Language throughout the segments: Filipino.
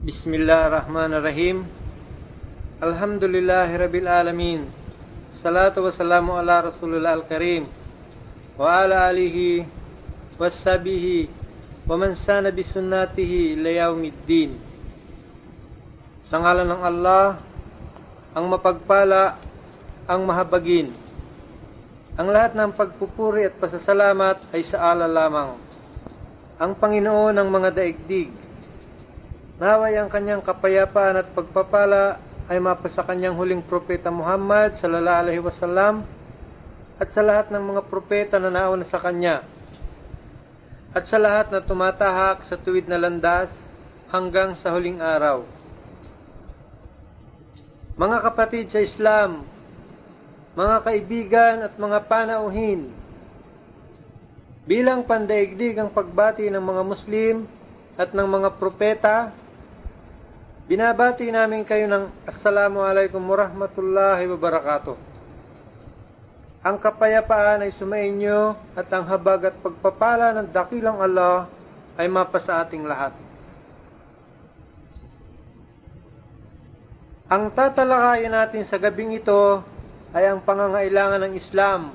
Bismillahirrahmanirrahim. Alhamdulillahi Rabbil Alamin. Salatu wassalamu ala Rasulullah Al-Karim. Wa ala alihi wassabihi wa man sana bisunnatihi layawmiddin. Sa ngalan ng Allah, ang mapagpala, ang mahabagin. Ang lahat ng pagpupuri at pasasalamat ay sa Allah lamang. Ang Panginoon ng mga daigdig. Naway ang kanyang kapayapaan at pagpapala ay mapasa kanyang huling propeta Muhammad sallallahu alaihi wasallam at sa lahat ng mga propeta na nauna sa kanya at sa lahat na tumatahak sa tuwid na landas hanggang sa huling araw. Mga kapatid sa Islam, mga kaibigan at mga panauhin, bilang pandaigdig ang pagbati ng mga Muslim at ng mga propeta, binabati namin kayo ng Assalamualaikum warahmatullahi wabarakatuh. Ang kapayapaan ay sumainyo at ang habag at pagpapala ng dakilang Allah ay mapasa ating lahat. Ang tatalakayin natin sa gabing ito ay ang pangangailangan ng Islam.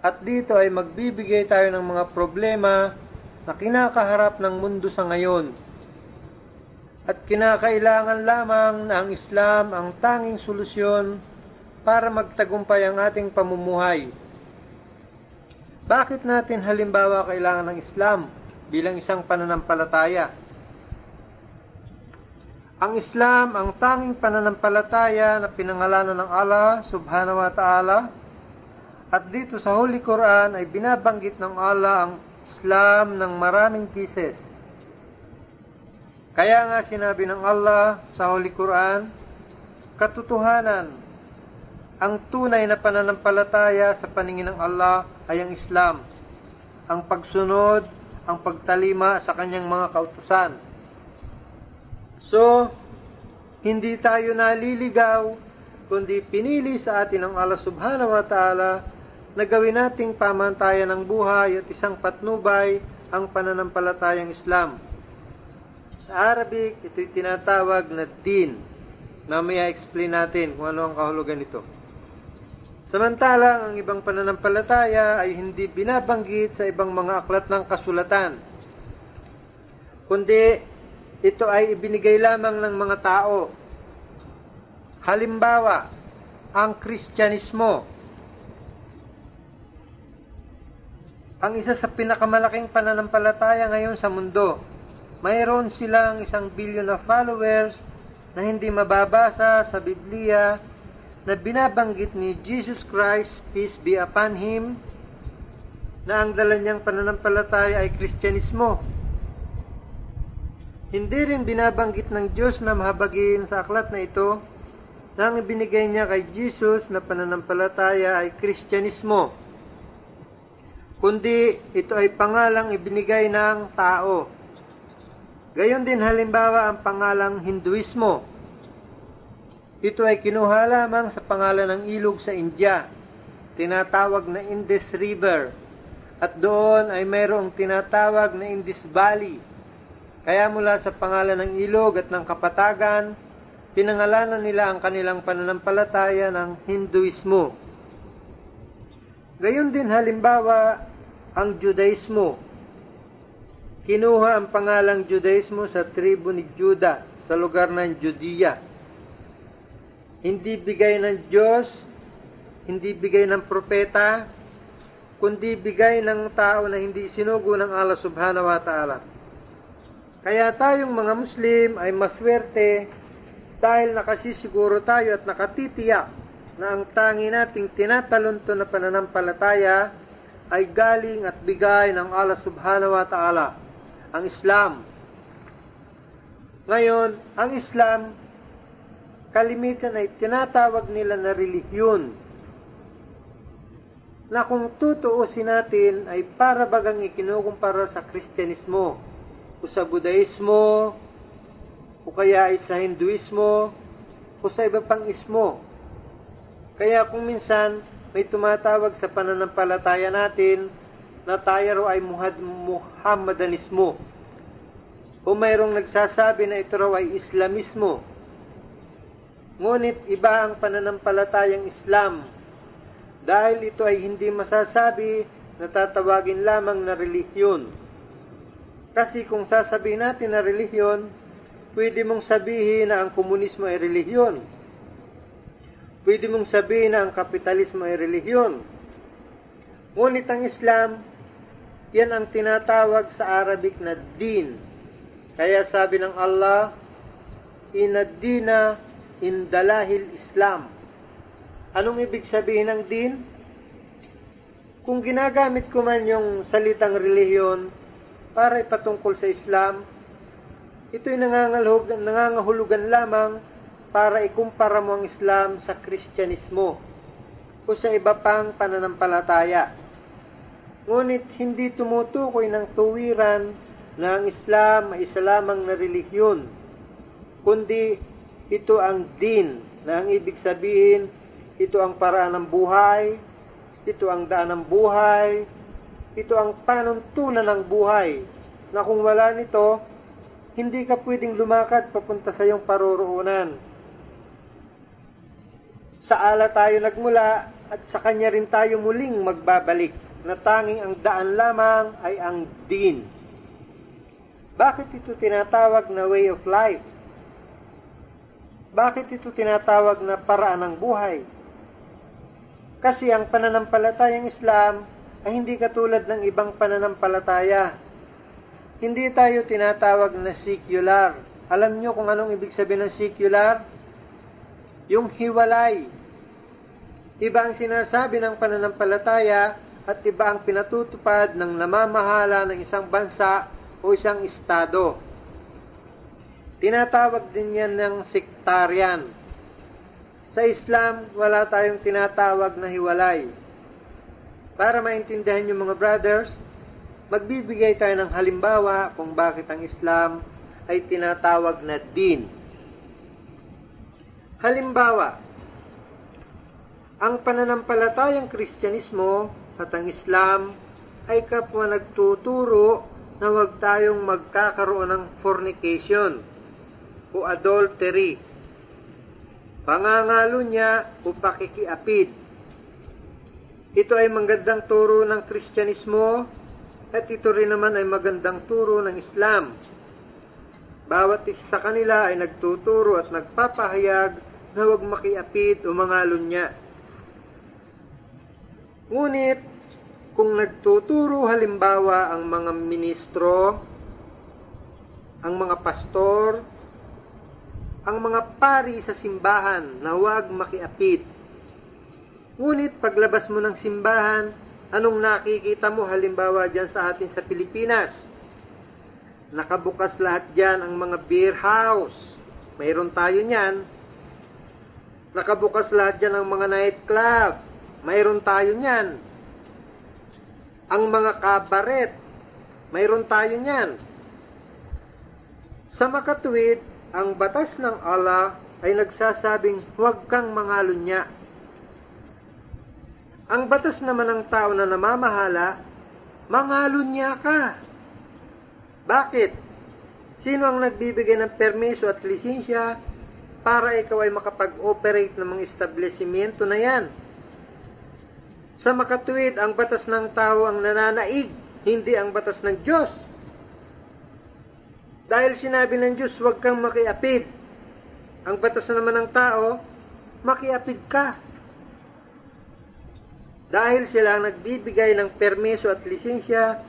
At dito ay magbibigay tayo ng mga problema na kinakaharap ng mundo sa ngayon. At kinakailangan lamang na ang Islam ang tanging solusyon para magtagumpay ang ating pamumuhay. Bakit natin halimbawa kailangan ng Islam bilang isang pananampalataya? Ang Islam ang tanging pananampalataya na pinangalanan ng Allah subhanahu wa ta'ala at dito sa Holy Quran ay binabanggit ng Allah ang Islam ng maraming pieces. Kaya nga sinabi ng Allah sa Holy Quran, katotohanan, ang tunay na pananampalataya sa paningin ng Allah ay ang Islam, ang pagsunod, ang pagtalima sa kanyang mga kautusan So, hindi tayo naliligaw, kundi pinili sa atin ng Allah subhanahu wa ta'ala na gawin nating pamantayan ng buhay at isang patnubay ang pananampalatayang Islam. Sa Arabic, ito'y tinatawag na din. Mamaya explain natin kung ano ang kahulugan nito. Samantalang ang ibang pananampalataya ay hindi binabanggit sa ibang mga aklat ng kasulatan, kundi ito ay ibinigay lamang ng mga tao. Halimbawa, ang Kristyanismo. Ang isa sa pinakamalaking pananampalataya ngayon sa mundo. Mayroon silang isang bilyon na followers na hindi mababasa sa Biblia na binabanggit ni Jesus Christ, peace be upon Him, na ang dala niyang pananampalataya ay Kristyanismo. Hindi rin binabanggit ng Diyos na mahabagin sa aklat na ito na ang ibinigay niya kay Jesus na pananampalataya ay Kristyanismo. Kundi ito ay pangalang ibinigay ng tao. Gayon din halimbawa ang pangalang Hinduismo. Ito ay kinuha lamang sa pangalan ng ilog sa India, tinatawag na Indus River. At doon ay mayroong tinatawag na Indus Valley kaya mula sa pangalan ng ilog at ng kapatagan, pinangalanan nila ang kanilang pananampalataya ng Hinduismo. Gayon din halimbawa ang Judaismo. Kinuha ang pangalang Judaismo sa tribo ni Juda sa lugar ng Judea. Hindi bigay ng Diyos, hindi bigay ng propeta, kundi bigay ng tao na hindi sinugo ng Allah subhanahu wa ta'ala. Kaya tayong mga Muslim ay maswerte dahil nakasisiguro tayo at nakatitiyak na ang tangi nating tinatalunto na pananampalataya ay galing at bigay ng Allah subhanahu wa ta'ala, ang Islam. Ngayon, ang Islam, kalimitan ay tinatawag nila na relihiyon na kung tutuusin natin ay para bagang ikinukumpara sa Kristyanismo o sa Budaismo, o kaya ay sa Hinduismo, o sa iba pang ismo. Kaya kung minsan may tumatawag sa pananampalataya natin na tayo ay Muhammadanismo. o mayroong nagsasabi na ito raw ay Islamismo. Ngunit iba ang pananampalatayang Islam dahil ito ay hindi masasabi na tatawagin lamang na relihiyon. Kasi kung sasabihin natin na relihiyon, pwede mong sabihin na ang komunismo ay relihiyon. Pwede mong sabihin na ang kapitalismo ay relihiyon. Ngunit ang Islam, yan ang tinatawag sa Arabic na din kaya sabi ng Allah, Inadina indalahil Islam. Anong ibig sabihin ng din? Kung ginagamit ko man yung salitang relihiyon para ipatungkol sa Islam, ito'y nangangahulugan lamang para ikumpara mo ang Islam sa Kristyanismo o sa iba pang pananampalataya. Ngunit hindi tumutukoy ng tuwiran na ang Islam ay isa lamang na relihiyon, kundi ito ang din na ang ibig sabihin, ito ang paraan ng buhay, ito ang daan ng buhay, ito ang panuntunan ng buhay, na kung wala nito, hindi ka pwedeng lumakad papunta sa iyong paroroonan. Sa ala tayo nagmula at sa kanya rin tayo muling magbabalik na tanging ang daan lamang ay ang din. Bakit ito tinatawag na way of life? Bakit ito tinatawag na paraan ng buhay? Kasi ang pananampalatayang Islam ay hindi katulad ng ibang pananampalataya. Hindi tayo tinatawag na secular. Alam nyo kung anong ibig sabihin ng secular? Yung hiwalay. Iba ang sinasabi ng pananampalataya at iba ang pinatutupad ng namamahala ng isang bansa o isang estado. Tinatawag din yan ng sektarian. Sa Islam, wala tayong tinatawag na hiwalay. Para maintindihan yung mga brothers, magbibigay tayo ng halimbawa kung bakit ang Islam ay tinatawag na din. Halimbawa, ang pananampalatayang Kristyanismo at ang Islam ay kapwa nagtuturo na huwag tayong magkakaroon ng fornication o adultery. Pangangalo niya o pakikiapid. Ito ay magandang turo ng Kristyanismo at ito rin naman ay magandang turo ng Islam. Bawat isa sa kanila ay nagtuturo at nagpapahayag na huwag makiapid o mangalon niya. Ngunit, kung nagtuturo halimbawa ang mga ministro, ang mga pastor, ang mga pari sa simbahan na huwag makiapit. Ngunit paglabas mo ng simbahan, anong nakikita mo halimbawa dyan sa atin sa Pilipinas? Nakabukas lahat dyan ang mga beer house. Mayroon tayo niyan. Nakabukas lahat dyan ang mga nightclub. Mayroon tayo niyan ang mga kabaret. Mayroon tayo niyan. Sa makatuwid, ang batas ng Allah ay nagsasabing huwag kang mangalon niya. Ang batas naman ng tao na namamahala, mangalon niya ka. Bakit? Sino ang nagbibigay ng permiso at lisensya para ikaw ay makapag-operate ng mga establishmento na yan? Sa makatuwid, ang batas ng tao ang nananaig, hindi ang batas ng Diyos. Dahil sinabi ng Diyos, huwag kang makiapid. Ang batas naman ng tao, makiapid ka. Dahil sila ang nagbibigay ng permiso at lisensya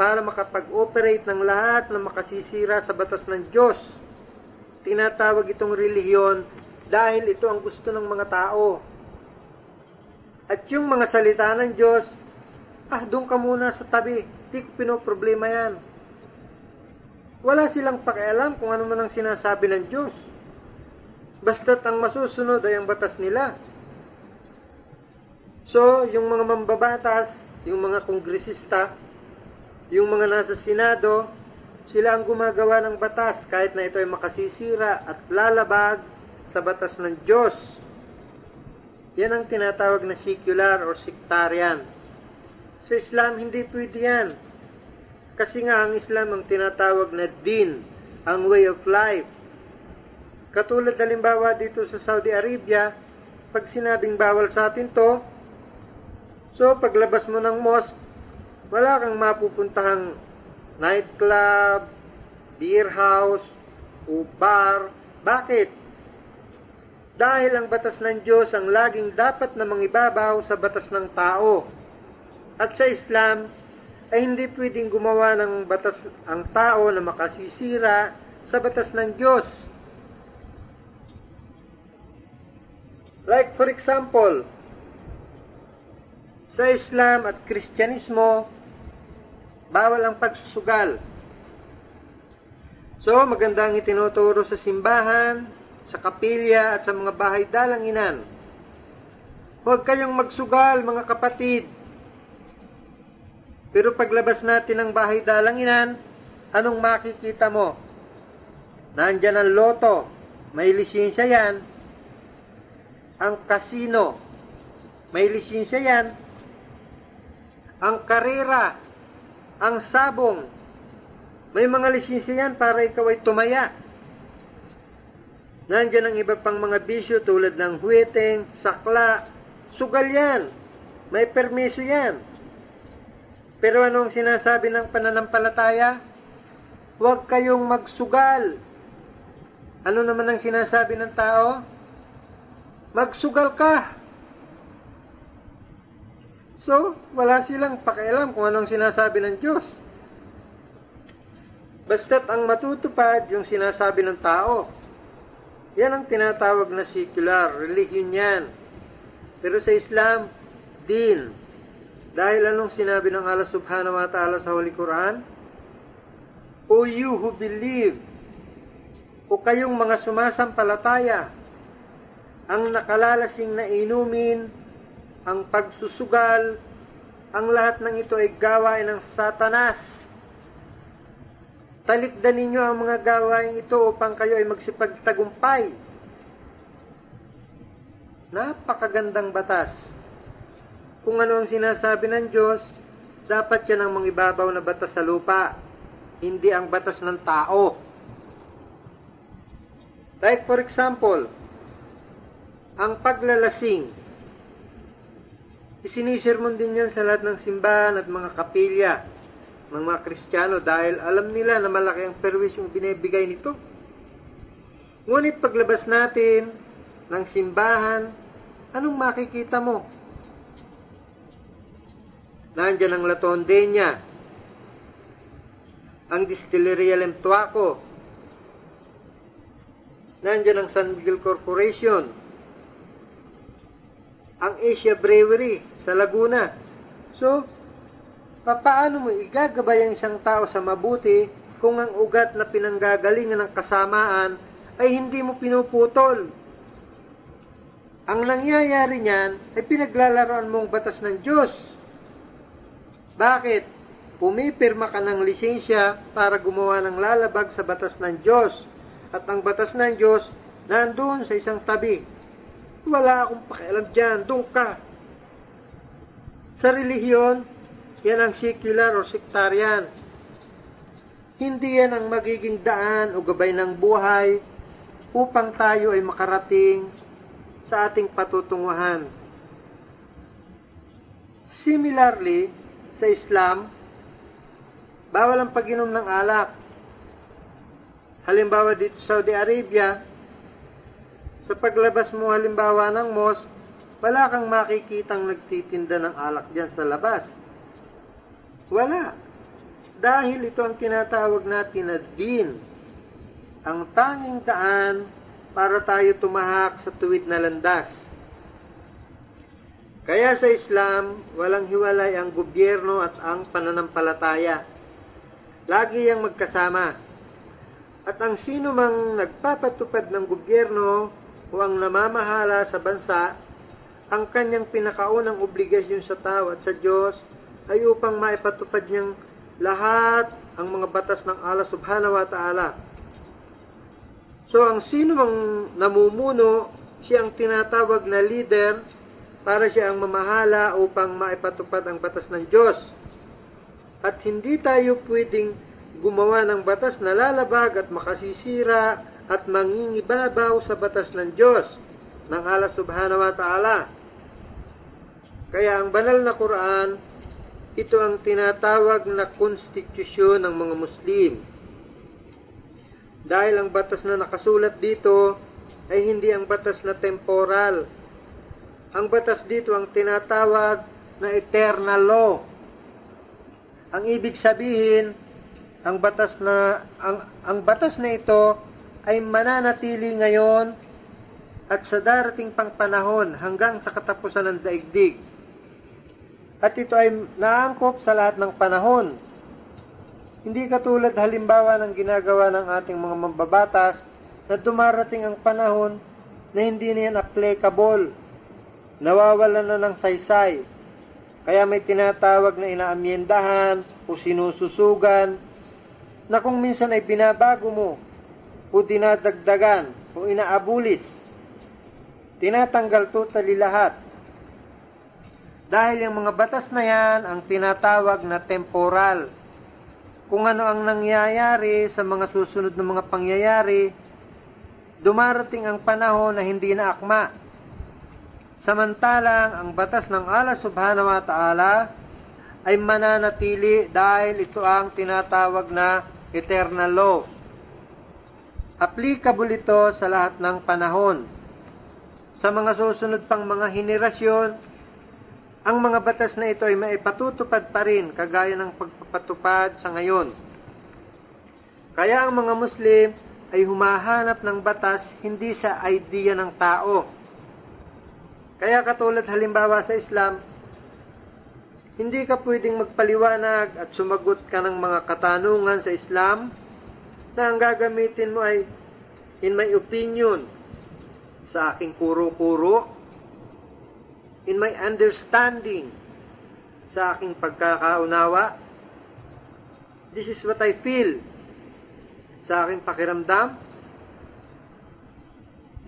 para makapag-operate ng lahat na makasisira sa batas ng Diyos. Tinatawag itong relihiyon dahil ito ang gusto ng mga tao. At yung mga salita ng Diyos, ah, doon ka muna sa tabi. Di ko pinoproblema yan. Wala silang pakialam kung ano man ang sinasabi ng Diyos. Basta't ang masusunod ay ang batas nila. So, yung mga mambabatas, yung mga kongresista, yung mga nasa Senado, sila ang gumagawa ng batas kahit na ito ay makasisira at lalabag sa batas ng Diyos. Yan ang tinatawag na secular or sectarian. Sa Islam, hindi pwede yan. Kasi nga ang Islam ang tinatawag na din ang way of life. Katulad halimbawa dito sa Saudi Arabia, pag sinabing bawal sa atin to, so paglabas mo ng mosque, wala kang mapupuntahang nightclub, beer house, o bar. Bakit? Dahil ang batas ng Diyos ang laging dapat na mangibabaw sa batas ng tao. At sa Islam, ay hindi pwedeng gumawa ng batas ang tao na makasisira sa batas ng Diyos. Like for example, sa Islam at Kristyanismo, bawal ang pagsusugal. So, magandang itinuturo sa simbahan, sa kapilya at sa mga bahay dalanginan. Huwag kayong magsugal, mga kapatid. Pero paglabas natin ng bahay dalanginan, anong makikita mo? Nandyan ang loto, may lisensya yan, ang kasino. May lisensya yan. Ang karera, ang sabong. May mga lisensya yan para ikaw ay tumaya. Nandiyan ang iba pang mga bisyo tulad ng huweteng, sakla, sugal yan. May permiso yan. Pero anong sinasabi ng pananampalataya? Huwag kayong magsugal. Ano naman ang sinasabi ng tao? magsugal ka. So, wala silang pakialam kung anong sinasabi ng Diyos. Basta't ang matutupad yung sinasabi ng tao. Yan ang tinatawag na secular, religion yan. Pero sa Islam, din. Dahil anong sinabi ng Allah subhanahu wa ta'ala sa Holy Quran? O you who believe, o kayong mga sumasampalataya, ang nakalalasing na inumin, ang pagsusugal, ang lahat ng ito ay gawain ng satanas. Talikdan ninyo ang mga gawain ito upang kayo ay magsipagtagumpay. Napakagandang batas. Kung ano ang sinasabi ng Diyos, dapat yan ang mangibabaw na batas sa lupa, hindi ang batas ng tao. Like for example, ang paglalasing. Isinisirmon din yan sa lahat ng simbahan at mga kapilya ng mga Kristiyano dahil alam nila na malaki ang perwis yung binibigay nito. Ngunit paglabas natin ng simbahan, anong makikita mo? Nandiyan ang Latondenya, ang Distilleria Lemtuaco, nandiyan ang San Miguel Corporation, ang Asia Brewery sa Laguna. So, papaano mo igagabay ang isang tao sa mabuti kung ang ugat na pinanggagalingan ng kasamaan ay hindi mo pinuputol? Ang nangyayari niyan ay pinaglalaroan mong batas ng Diyos. Bakit? Pumipirma ka ng lisensya para gumawa ng lalabag sa batas ng Diyos. At ang batas ng Diyos nandoon sa isang tabi. Wala akong pakialam dyan. Doon ka. Sa relihiyon, yan ang secular o sectarian. Hindi yan ang magiging daan o gabay ng buhay upang tayo ay makarating sa ating patutunguhan. Similarly, sa Islam, bawal ang pag-inom ng alak. Halimbawa dito sa Saudi Arabia, sa paglabas mo halimbawa ng mosque, wala kang makikitang nagtitinda ng alak dyan sa labas. Wala. Dahil ito ang tinatawag natin na din. Ang tanging daan para tayo tumahak sa tuwid na landas. Kaya sa Islam, walang hiwalay ang gobyerno at ang pananampalataya. Lagi yang magkasama. At ang sino mang nagpapatupad ng gobyerno o ang namamahala sa bansa, ang kanyang pinakaunang obligasyon sa tao at sa Diyos ay upang maipatupad niyang lahat ang mga batas ng Allah subhanahu wa ta'ala. So, ang sino mang namumuno, siya ang tinatawag na leader para siya ang mamahala upang maipatupad ang batas ng Diyos. At hindi tayo pwedeng gumawa ng batas na lalabag at makasisira at mangingibabaw sa batas ng Diyos ng Allah subhanahu wa ta'ala. Kaya ang banal na Quran, ito ang tinatawag na konstitusyon ng mga Muslim. Dahil ang batas na nakasulat dito ay hindi ang batas na temporal. Ang batas dito ang tinatawag na eternal law. Ang ibig sabihin, ang batas na ang ang batas na ito ay mananatili ngayon at sa darating pang panahon hanggang sa katapusan ng daigdig. At ito ay naangkop sa lahat ng panahon. Hindi katulad halimbawa ng ginagawa ng ating mga mambabatas na dumarating ang panahon na hindi na yan applicable. Nawawalan na ng saysay. Kaya may tinatawag na inaamyendahan o sinususugan na kung minsan ay binabago mo o dinadagdagan o inaabulis. Tinatanggal totally lahat. Dahil yung mga batas na yan ang tinatawag na temporal. Kung ano ang nangyayari sa mga susunod na mga pangyayari, dumarating ang panahon na hindi na akma. Samantalang ang batas ng Allah subhanahu wa ta'ala ay mananatili dahil ito ang tinatawag na eternal law. Applicable ito sa lahat ng panahon. Sa mga susunod pang mga henerasyon, ang mga batas na ito ay maipatutupad pa rin kagaya ng pagpapatupad sa ngayon. Kaya ang mga Muslim ay humahanap ng batas hindi sa idea ng tao, kaya katulad halimbawa sa Islam, hindi ka pwedeng magpaliwanag at sumagot ka ng mga katanungan sa Islam na ang gagamitin mo ay, in my opinion, sa aking kuro-kuro, in my understanding, sa aking pagkakaunawa, this is what I feel, sa aking pakiramdam,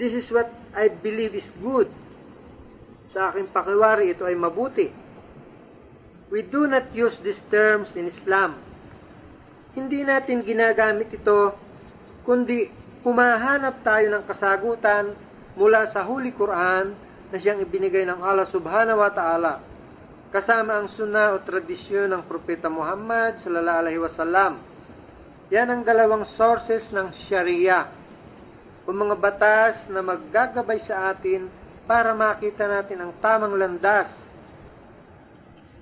this is what I believe is good, sa aking pakiwari, ito ay mabuti. We do not use these terms in Islam. Hindi natin ginagamit ito, kundi humahanap tayo ng kasagutan mula sa Holy Quran na siyang ibinigay ng Allah subhanahu wa ta'ala kasama ang sunnah o tradisyon ng Propeta Muhammad sallallahu alaihi wasallam. Yan ang dalawang sources ng Sharia o mga batas na maggagabay sa atin para makita natin ang tamang landas.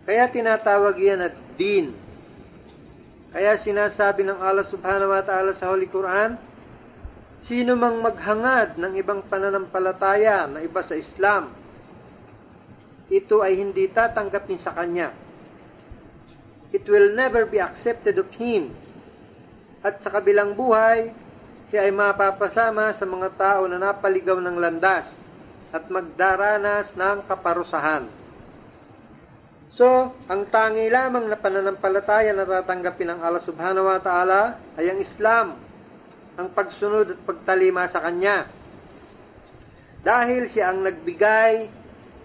Kaya tinatawag yan at din. Kaya sinasabi ng Allah subhanahu wa ta'ala sa Holy Quran, sino mang maghangad ng ibang pananampalataya na iba sa Islam, ito ay hindi tatanggapin sa kanya. It will never be accepted of him. At sa kabilang buhay, siya ay mapapasama sa mga tao na napaligaw ng landas at magdaranas ng kaparusahan. So, ang tangi lamang na pananampalataya na tatanggapin ng Allah subhanahu wa ta'ala ay ang Islam, ang pagsunod at pagtalima sa Kanya. Dahil siya ang nagbigay,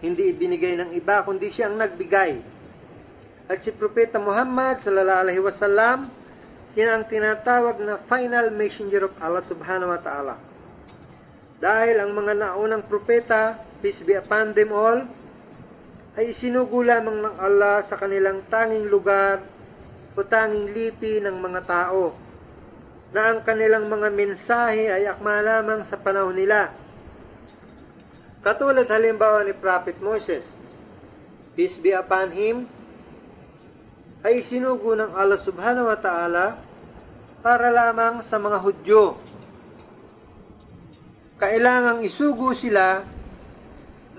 hindi ibinigay ng iba, kundi siya ang nagbigay. At si Propeta Muhammad sallallahu alaihi wasallam, yan ang tinatawag na final messenger of Allah subhanahu wa ta'ala. Dahil ang mga naunang propeta, peace be upon them all, ay isinugo lamang ng Allah sa kanilang tanging lugar o tanging lipi ng mga tao, na ang kanilang mga mensahe ay akma lamang sa panahon nila. Katulad halimbawa ni Prophet Moses, peace be upon him, ay isinugo ng Allah subhanahu wa ta'ala para lamang sa mga Hudyo kailangang isugo sila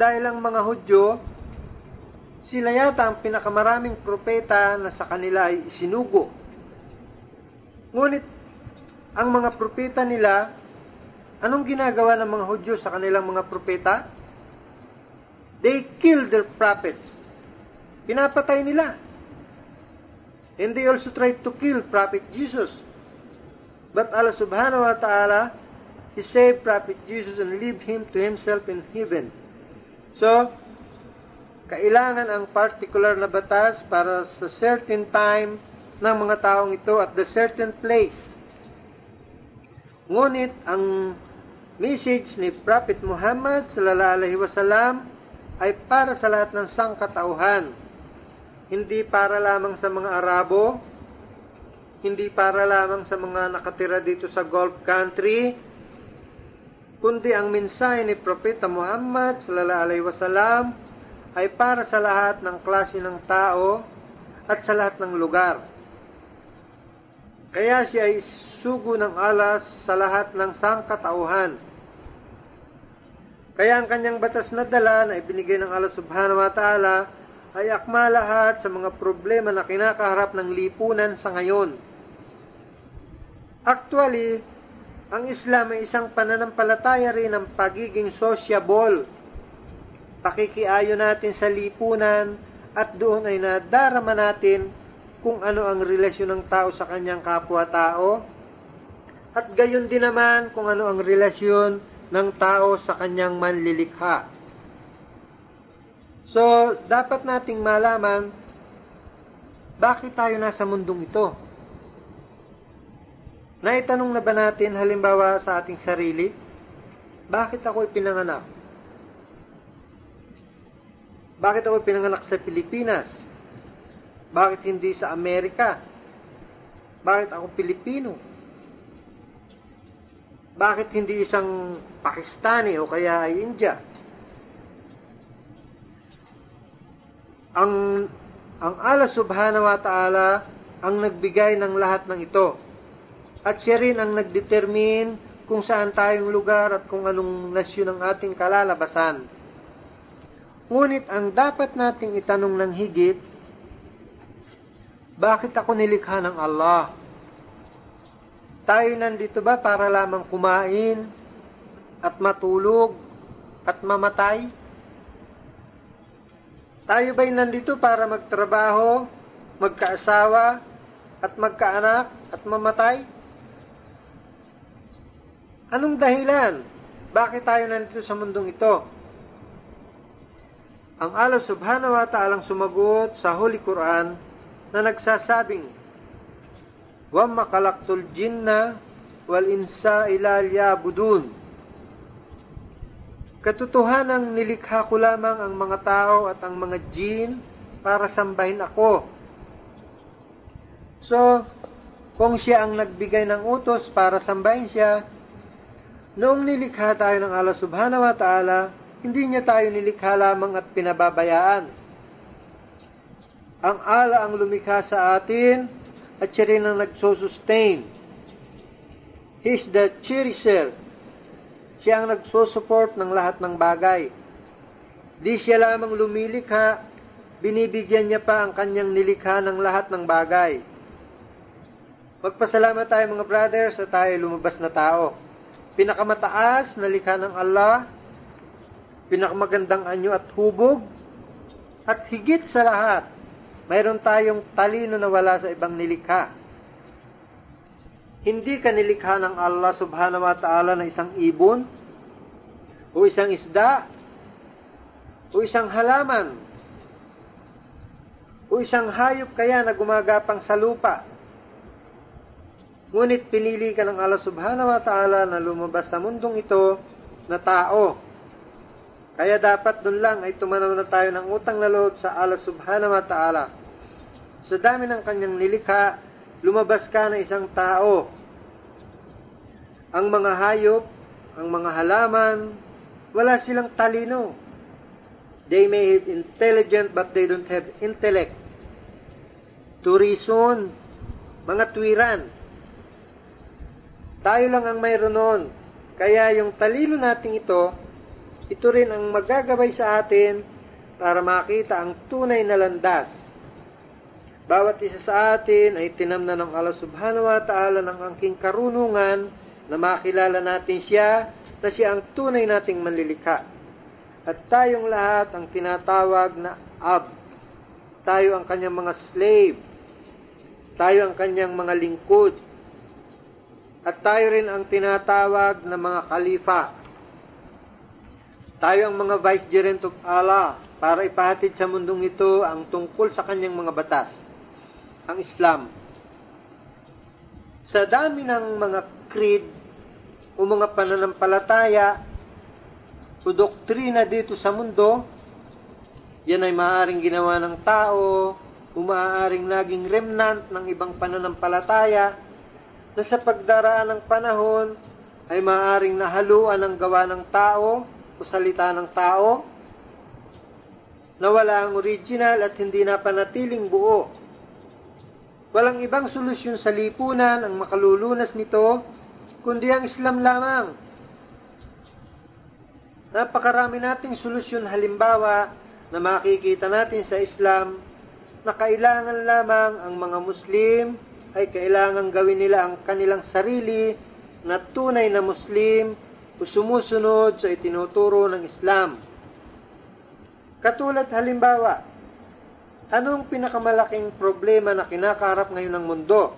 dahil ang mga Hudyo, sila yata ang pinakamaraming propeta na sa kanila ay isinugo. Ngunit, ang mga propeta nila, anong ginagawa ng mga Hudyo sa kanilang mga propeta? They kill their prophets. Pinapatay nila. And they also tried to kill Prophet Jesus. But Allah subhanahu wa ta'ala He saved Prophet Jesus and leave him to himself in heaven. So, kailangan ang particular na batas para sa certain time ng mga taong ito at the certain place. Ngunit ang message ni Prophet Muhammad sallallahu alaihi wasallam ay para sa lahat ng sangkatauhan. Hindi para lamang sa mga Arabo, hindi para lamang sa mga nakatira dito sa Gulf country, kundi ang mensahe ni Propeta Muhammad sallallahu alaihi wasallam ay para sa lahat ng klase ng tao at sa lahat ng lugar. Kaya siya ay sugo ng alas sa lahat ng sangkatauhan. Kaya ang kanyang batas na dala na ibinigay ng Allah subhanahu wa ta'ala ay akma lahat sa mga problema na kinakaharap ng lipunan sa ngayon. Actually, ang Islam ay isang pananampalataya rin ng pagiging sociable. Pakikiayo natin sa lipunan at doon ay nadarama natin kung ano ang relasyon ng tao sa kanyang kapwa-tao at gayon din naman kung ano ang relasyon ng tao sa kanyang manlilikha. So, dapat nating malaman bakit tayo nasa mundong ito. Naitanong na ba natin halimbawa sa ating sarili, bakit ako ipinanganak? Bakit ako pinanganak sa Pilipinas? Bakit hindi sa Amerika? Bakit ako Pilipino? Bakit hindi isang Pakistani o kaya ay India? Ang ang Allah subhanahu wa ta'ala ang nagbigay ng lahat ng ito. At siya rin ang nagdetermine kung saan tayong lugar at kung anong nasyon ang ating kalalabasan. Ngunit ang dapat nating itanong ng higit, bakit ako nilikha ng Allah? Tayo nandito ba para lamang kumain at matulog at mamatay? Tayo ba'y nandito para magtrabaho, magkaasawa, at magkaanak at mamatay? Anong dahilan? Bakit tayo nandito sa mundong ito? Ang Allah subhanahu wa ta'ala sumagot sa Holy Quran na nagsasabing, Wa makalaktul jinna wal insa ila liyabudun. Katotohanang nilikha ko lamang ang mga tao at ang mga jin para sambahin ako. So, kung siya ang nagbigay ng utos para sambahin siya, noong nilikha tayo ng Allah subhanahu wa ta'ala, hindi niya tayo nilikha lamang at pinababayaan ang ala ang lumikha sa atin at siya rin ang nagsusustain. He's the cherisher. Siya ang nagsusupport ng lahat ng bagay. Di siya lamang lumilikha, binibigyan niya pa ang kanyang nilikha ng lahat ng bagay. Magpasalamat tayo mga brothers sa tayo lumabas na tao. Pinakamataas na likha ng Allah, pinakamagandang anyo at hubog, at higit sa lahat, mayroon tayong talino na wala sa ibang nilikha. Hindi ka nilikha ng Allah subhanahu wa ta'ala na isang ibon, o isang isda, o isang halaman, o isang hayop kaya na gumagapang sa lupa. Ngunit pinili ka ng Allah subhanahu wa ta'ala na lumabas sa mundong ito na tao. Kaya dapat dun lang ay tumanaw na tayo ng utang na loob sa Allah subhanahu wa ta'ala. Sa dami ng kanyang nilikha, lumabas ka na isang tao. Ang mga hayop, ang mga halaman, wala silang talino. They may have intelligent but they don't have intellect. To reason, mga tuwiran. Tayo lang ang mayroon noon. Kaya yung talino nating ito, ito rin ang magagabay sa atin para makita ang tunay na landas bawat isa sa atin ay tinamna ng Allah subhanahu wa ta'ala ng angking karunungan na makilala natin siya na siya ang tunay nating manlilikha. At tayong lahat ang tinatawag na ab. Tayo ang kanyang mga slave. Tayo ang kanyang mga lingkod. At tayo rin ang tinatawag na mga kalifa. Tayo ang mga vicegerent of Allah para ipahatid sa mundong ito ang tungkol sa kanyang mga batas ang Islam. Sa dami ng mga creed o mga pananampalataya o doktrina dito sa mundo, yan ay maaaring ginawa ng tao o maaaring naging remnant ng ibang pananampalataya na sa pagdaraan ng panahon ay maaaring nahaluan ng gawa ng tao o salita ng tao na wala ang original at hindi na panatiling buo. Walang ibang solusyon sa lipunan ang makalulunas nito, kundi ang Islam lamang. Napakarami nating solusyon halimbawa na makikita natin sa Islam na kailangan lamang ang mga Muslim ay kailangan gawin nila ang kanilang sarili na tunay na Muslim o sumusunod sa itinuturo ng Islam. Katulad halimbawa, anong pinakamalaking problema na kinakaharap ngayon ng mundo?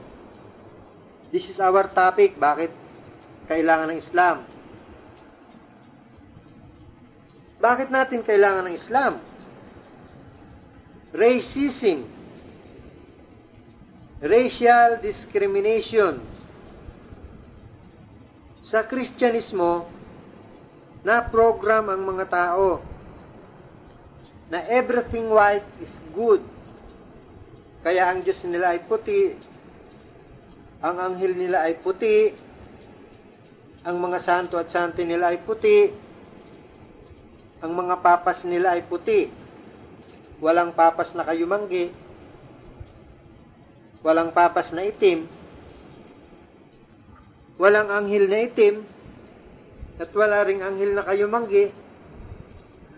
This is our topic, bakit kailangan ng Islam? Bakit natin kailangan ng Islam? Racism, racial discrimination. Sa Kristyanismo, na program ang mga tao na everything white is good. Kaya ang Diyos nila ay puti, ang anghel nila ay puti, ang mga santo at santi nila ay puti, ang mga papas nila ay puti. Walang papas na kayumanggi, walang papas na itim, walang anghel na itim, at wala ring anghel na kayumanggi,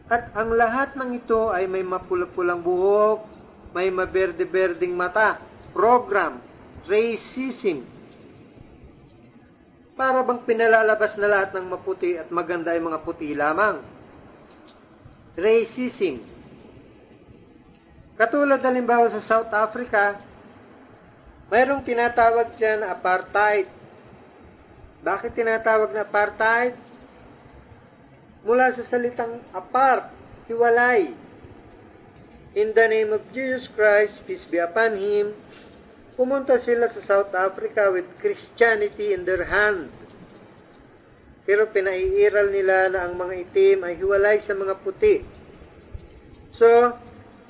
at ang lahat ng ito ay may mapula-pulang buhok, may maberde-berding mata, program, racism. Para bang pinalalabas na lahat ng maputi at maganda ay mga puti lamang. Racism. Katulad halimbawa sa South Africa, mayroong tinatawag dyan apartheid. Bakit tinatawag na apartheid? Mula sa salitang apart, hiwalay. In the name of Jesus Christ, peace be upon Him, pumunta sila sa South Africa with Christianity in their hand. Pero pinaiiral nila na ang mga itim ay hiwalay sa mga puti. So,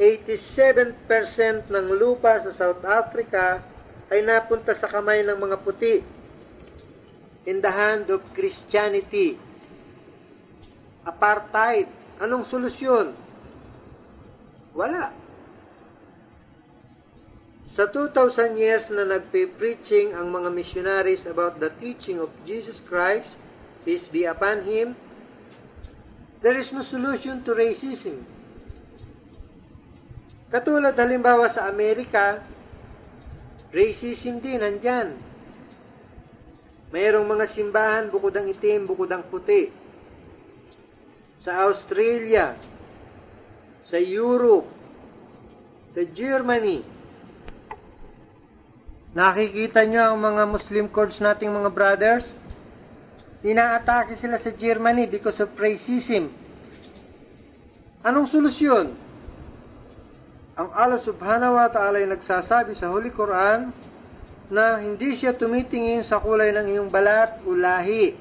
87% ng lupa sa South Africa ay napunta sa kamay ng mga puti in the hand of Christianity apartheid. Anong solusyon? Wala. Sa 2,000 years na nagpe-preaching ang mga missionaries about the teaching of Jesus Christ, peace be upon Him, there is no solution to racism. Katulad halimbawa sa Amerika, racism din nandyan. Mayroong mga simbahan bukod ang itim, bukod ang puti sa Australia, sa Europe, sa Germany. Nakikita nyo ang mga Muslim courts nating mga brothers? Inaatake sila sa Germany because of racism. Anong solusyon? Ang Allah subhanahu wa ta'ala ay nagsasabi sa Holy Quran na hindi siya tumitingin sa kulay ng iyong balat o lahi.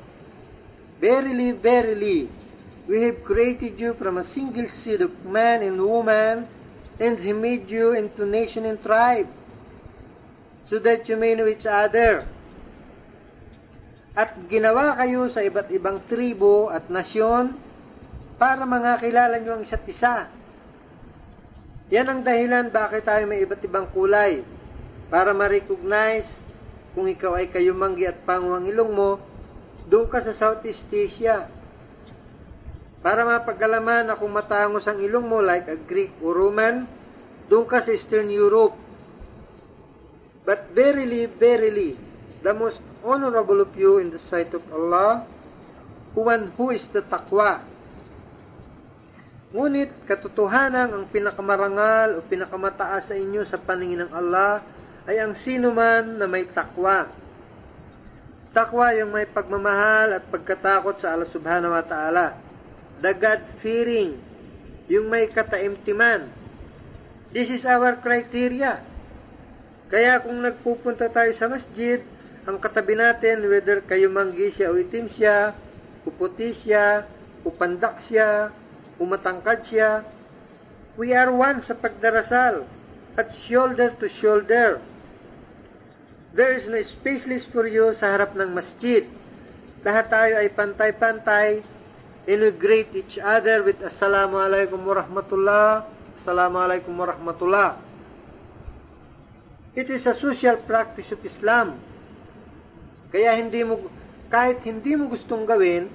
Verily, verily, We have created you from a single seed of man and woman, and He made you into nation and tribe, so that you may know each other. At ginawa kayo sa iba't ibang tribo at nasyon para mangakilala nyo ang isa't isa. Yan ang dahilan bakit tayo may iba't ibang kulay. Para ma-recognize kung ikaw ay kayumanggi at panguang ilong mo, doon ka sa Southeast Asia para mapagkalaman na kung matangos ang ilong mo like a Greek or Roman, doon ka sa Eastern Europe. But verily, verily, the most honorable of you in the sight of Allah, one who is the taqwa. Ngunit katotohanan ang pinakamarangal o pinakamataas sa inyo sa paningin ng Allah ay ang sino man na may takwa. Takwa yung may pagmamahal at pagkatakot sa Allah subhanahu wa ta'ala the God-fearing, yung may kataimtiman. This is our criteria. Kaya kung nagpupunta tayo sa masjid ang katabi natin, whether kayo manggi siya o itim siya, uputi siya, upandak siya, umatangkad siya, we are one sa pagdarasal at shoulder to shoulder. There is no spaceless for you sa harap ng masjid. Lahat tayo ay pantay-pantay and we greet each other with Assalamu alaikum warahmatullah, Assalamu alaikum warahmatullah. It is a social practice of Islam. Kaya hindi mo, kahit hindi mo gustong gawin,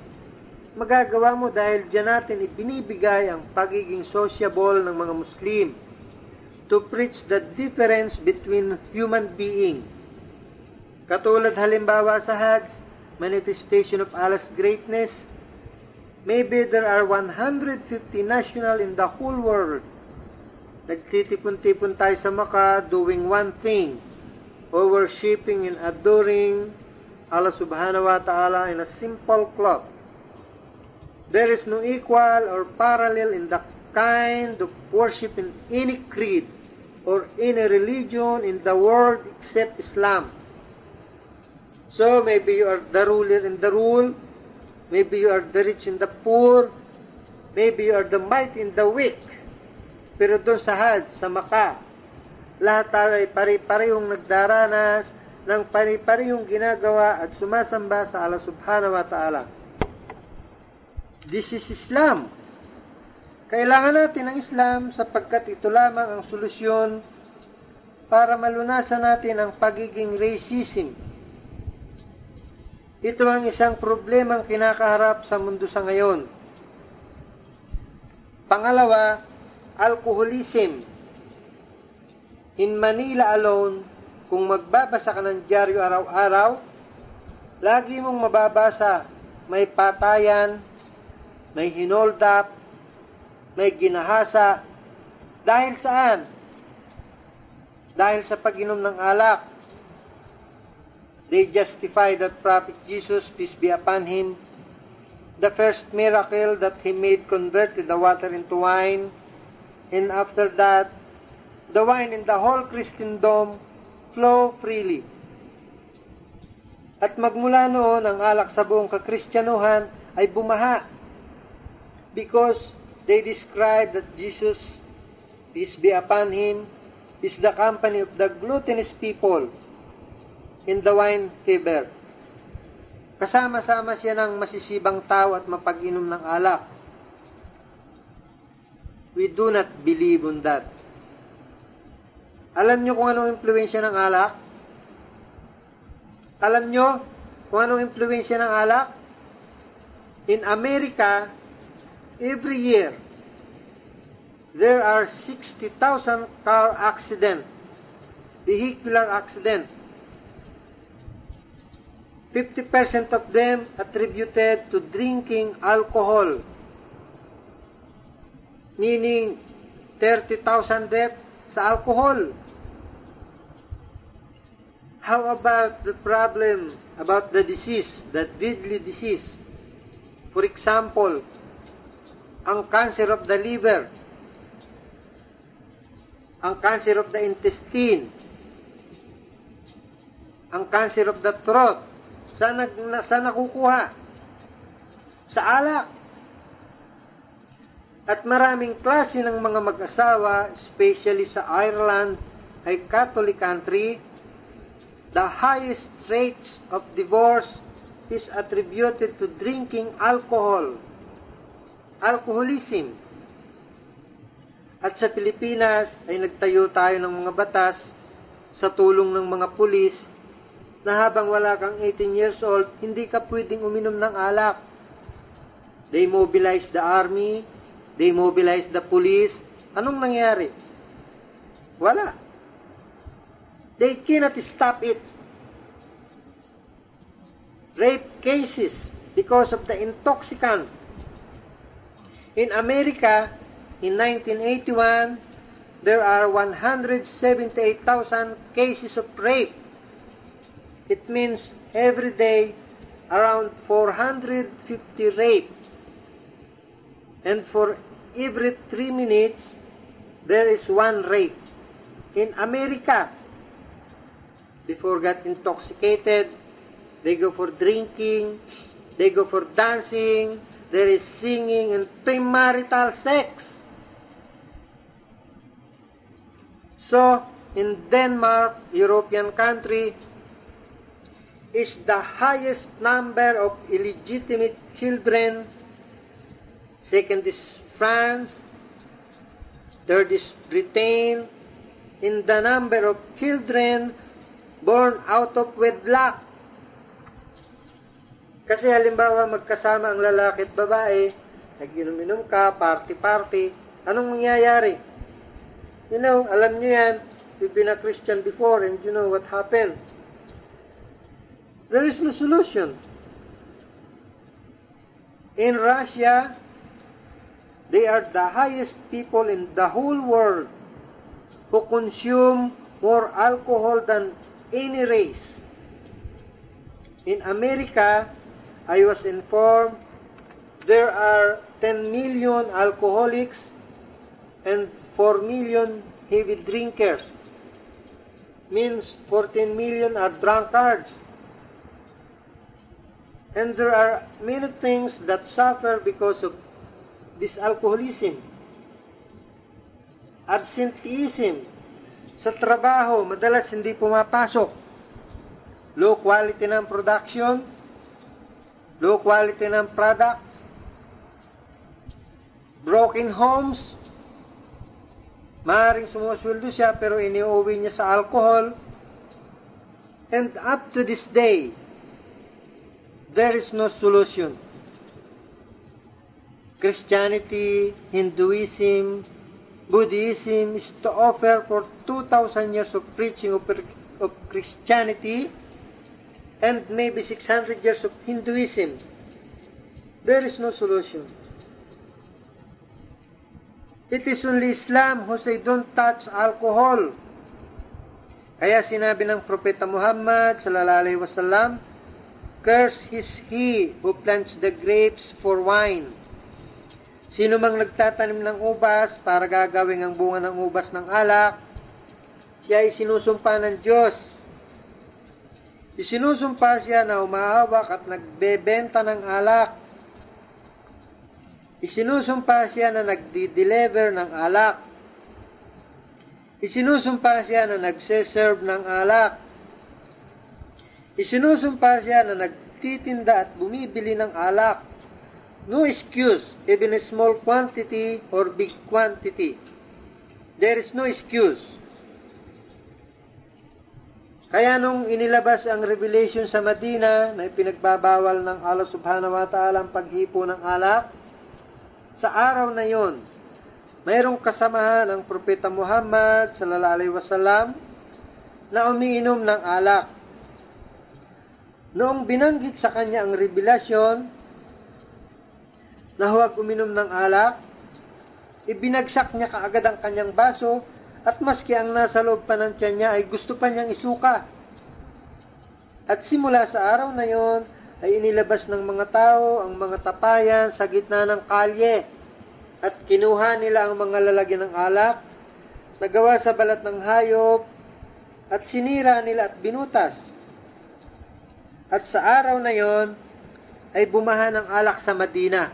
magagawa mo dahil dyan natin ibinibigay ang pagiging sociable ng mga Muslim to preach the difference between human being Katulad halimbawa sa Hajj, manifestation of Allah's greatness, maybe there are 150 national in the whole world. Nagtitipon-tipon tayo sa Maka doing one thing, or worshiping and adoring Allah subhanahu wa ta'ala in a simple cloth. There is no equal or parallel in the kind of worship in any creed or any religion in the world except Islam. So maybe you are the ruler in the rule, maybe you are the rich in the poor, maybe you are the mighty in the weak. Pero doon sa Hajj, sa Maka, lahat tayo ay pare-parehong nagdaranas ng pare-parehong ginagawa at sumasamba sa Allah subhanahu wa ta'ala. This is Islam. Kailangan natin ang Islam sapagkat ito lamang ang solusyon para malunasan natin ang pagiging racism ito ang isang problemang kinakaharap sa mundo sa ngayon. Pangalawa, alcoholism. In Manila alone, kung magbabasa ka ng dyaryo araw-araw, lagi mong mababasa may patayan, may hinoldap, may ginahasa. Dahil saan? Dahil sa pag-inom ng alak They justify that Prophet Jesus, peace be upon him, the first miracle that he made converted the water into wine, and after that, the wine in the whole Christendom flow freely. At magmula noon, ang alak sa buong kakristyanuhan ay bumaha because they describe that Jesus, peace be upon him, is the company of the gluttonous people in the wine fever. Kasama-sama siya ng masisibang tao at mapag-inom ng alak. We do not believe on that. Alam nyo kung anong impluensya ng alak? Alam nyo kung anong impluensya ng alak? In America, every year, there are 60,000 car accident, vehicular accident, 50% of them attributed to drinking alcohol, meaning 30,000 deaths sa alcohol. How about the problem about the disease, the deadly disease? For example, ang cancer of the liver, ang cancer of the intestine, ang cancer of the throat, Saan, na, saan nakukuha? Sa alak. At maraming klase ng mga mag-asawa, especially sa Ireland, ay Catholic country, the highest rates of divorce is attributed to drinking alcohol. Alcoholism. At sa Pilipinas ay nagtayo tayo ng mga batas sa tulong ng mga pulis na habang wala kang 18 years old, hindi ka pwedeng uminom ng alak. They mobilized the army, they mobilized the police. Anong nangyari? Wala. They cannot stop it. Rape cases because of the intoxicant. In America, in 1981, there are 178,000 cases of rape It means every day around 450 rape. And for every 3 minutes, there is one rape. In America, before got intoxicated, they go for drinking, they go for dancing, there is singing and premarital sex. So, in Denmark, European country, is the highest number of illegitimate children. Second is France. Third is Britain. In the number of children born out of wedlock. Kasi halimbawa magkasama ang lalaki at babae, nag-inom-inom ka, party-party, anong mangyayari? You know, alam niyo yan, you've been a Christian before and you know what happened. There is no solution. In Russia, they are the highest people in the whole world who consume more alcohol than any race. In America, I was informed there are 10 million alcoholics and 4 million heavy drinkers. Means 14 million are drunkards. And there are many things that suffer because of this alcoholism. Absenteeism. Sa trabaho, madalas hindi pumapasok. Low quality ng production, low quality ng products, broken homes, maaaring sumusweldo siya pero iniuwi niya sa alcohol, and up to this day, there is no solution. Christianity, Hinduism, Buddhism is to offer for 2,000 years of preaching of, of Christianity and maybe 600 years of Hinduism. There is no solution. It is only Islam who say don't touch alcohol. Kaya sinabi ng Propeta Muhammad sallallahu alaihi wasallam, Cursed is he who plants the grapes for wine. Sino mang nagtatanim ng ubas para gagawing ang bunga ng ubas ng alak, siya ay sinusumpa ng Diyos. Isinusumpa siya na umahawak at nagbebenta ng alak. Isinusumpa siya na nagdi-deliver ng alak. Isinusumpa siya na nagse-serve ng alak. Isinusumpa siya na nagtitinda at bumibili ng alak. No excuse, even a small quantity or big quantity. There is no excuse. Kaya nung inilabas ang revelation sa Madina na ipinagbabawal ng Allah subhanahu wa ta'ala ang paghipo ng alak, sa araw na yon, mayroong kasamahan ng Propeta Muhammad sallallahu alaihi wasallam na umiinom ng alak. Noong binanggit sa kanya ang revelasyon na huwag uminom ng alak, ibinagsak niya kaagad ang kanyang baso at maski ang nasa loob pa ng niya ay gusto pa niyang isuka. At simula sa araw na yon ay inilabas ng mga tao ang mga tapayan sa gitna ng kalye at kinuha nila ang mga lalagyan ng alak, nagawa sa balat ng hayop, at sinira nila at binutas. At sa araw na yon ay bumaha ng alak sa Madina.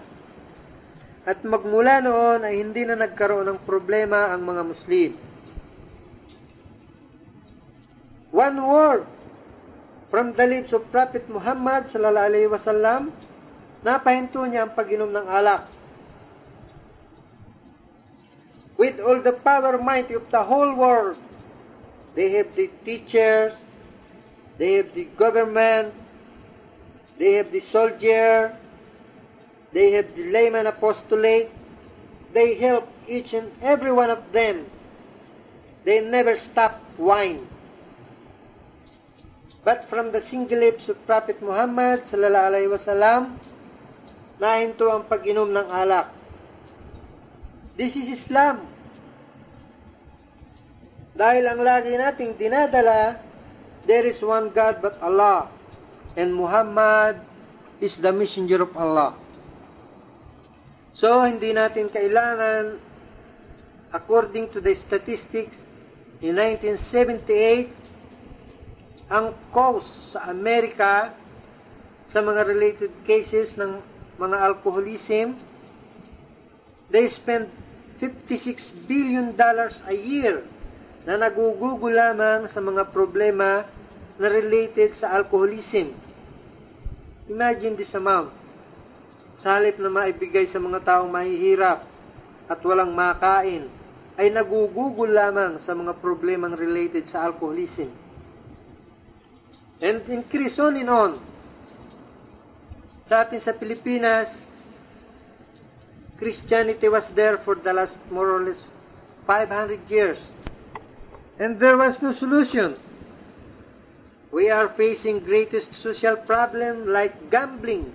At magmula noon ay hindi na nagkaroon ng problema ang mga Muslim. One word from the lips of Prophet Muhammad sallallahu alaihi wasallam, napahinto niya ang pag-inom ng alak. With all the power might of the whole world, they have the teachers, they have the government, they have the soldier, they have the layman apostolate, they help each and every one of them. They never stop wine. But from the single lips of Prophet Muhammad sallallahu alaihi wasallam, nahinto ang pag-inom ng alak. This is Islam. Dahil ang lagi nating dinadala, there is one God but Allah. And Muhammad is the messenger of Allah. So, hindi natin kailangan, according to the statistics, in 1978, ang cause sa Amerika sa mga related cases ng mga alcoholism, they spend 56 billion dollars a year na nagugugo lamang sa mga problema na related sa alcoholism. Imagine this amount. Sa halip na maibigay sa mga taong mahihirap at walang makain, ay nagugugol lamang sa mga problemang related sa alcoholism. And increase on and on. Sa atin sa Pilipinas, Christianity was there for the last more or less 500 years. And there was no solution. We are facing greatest social problem like gambling.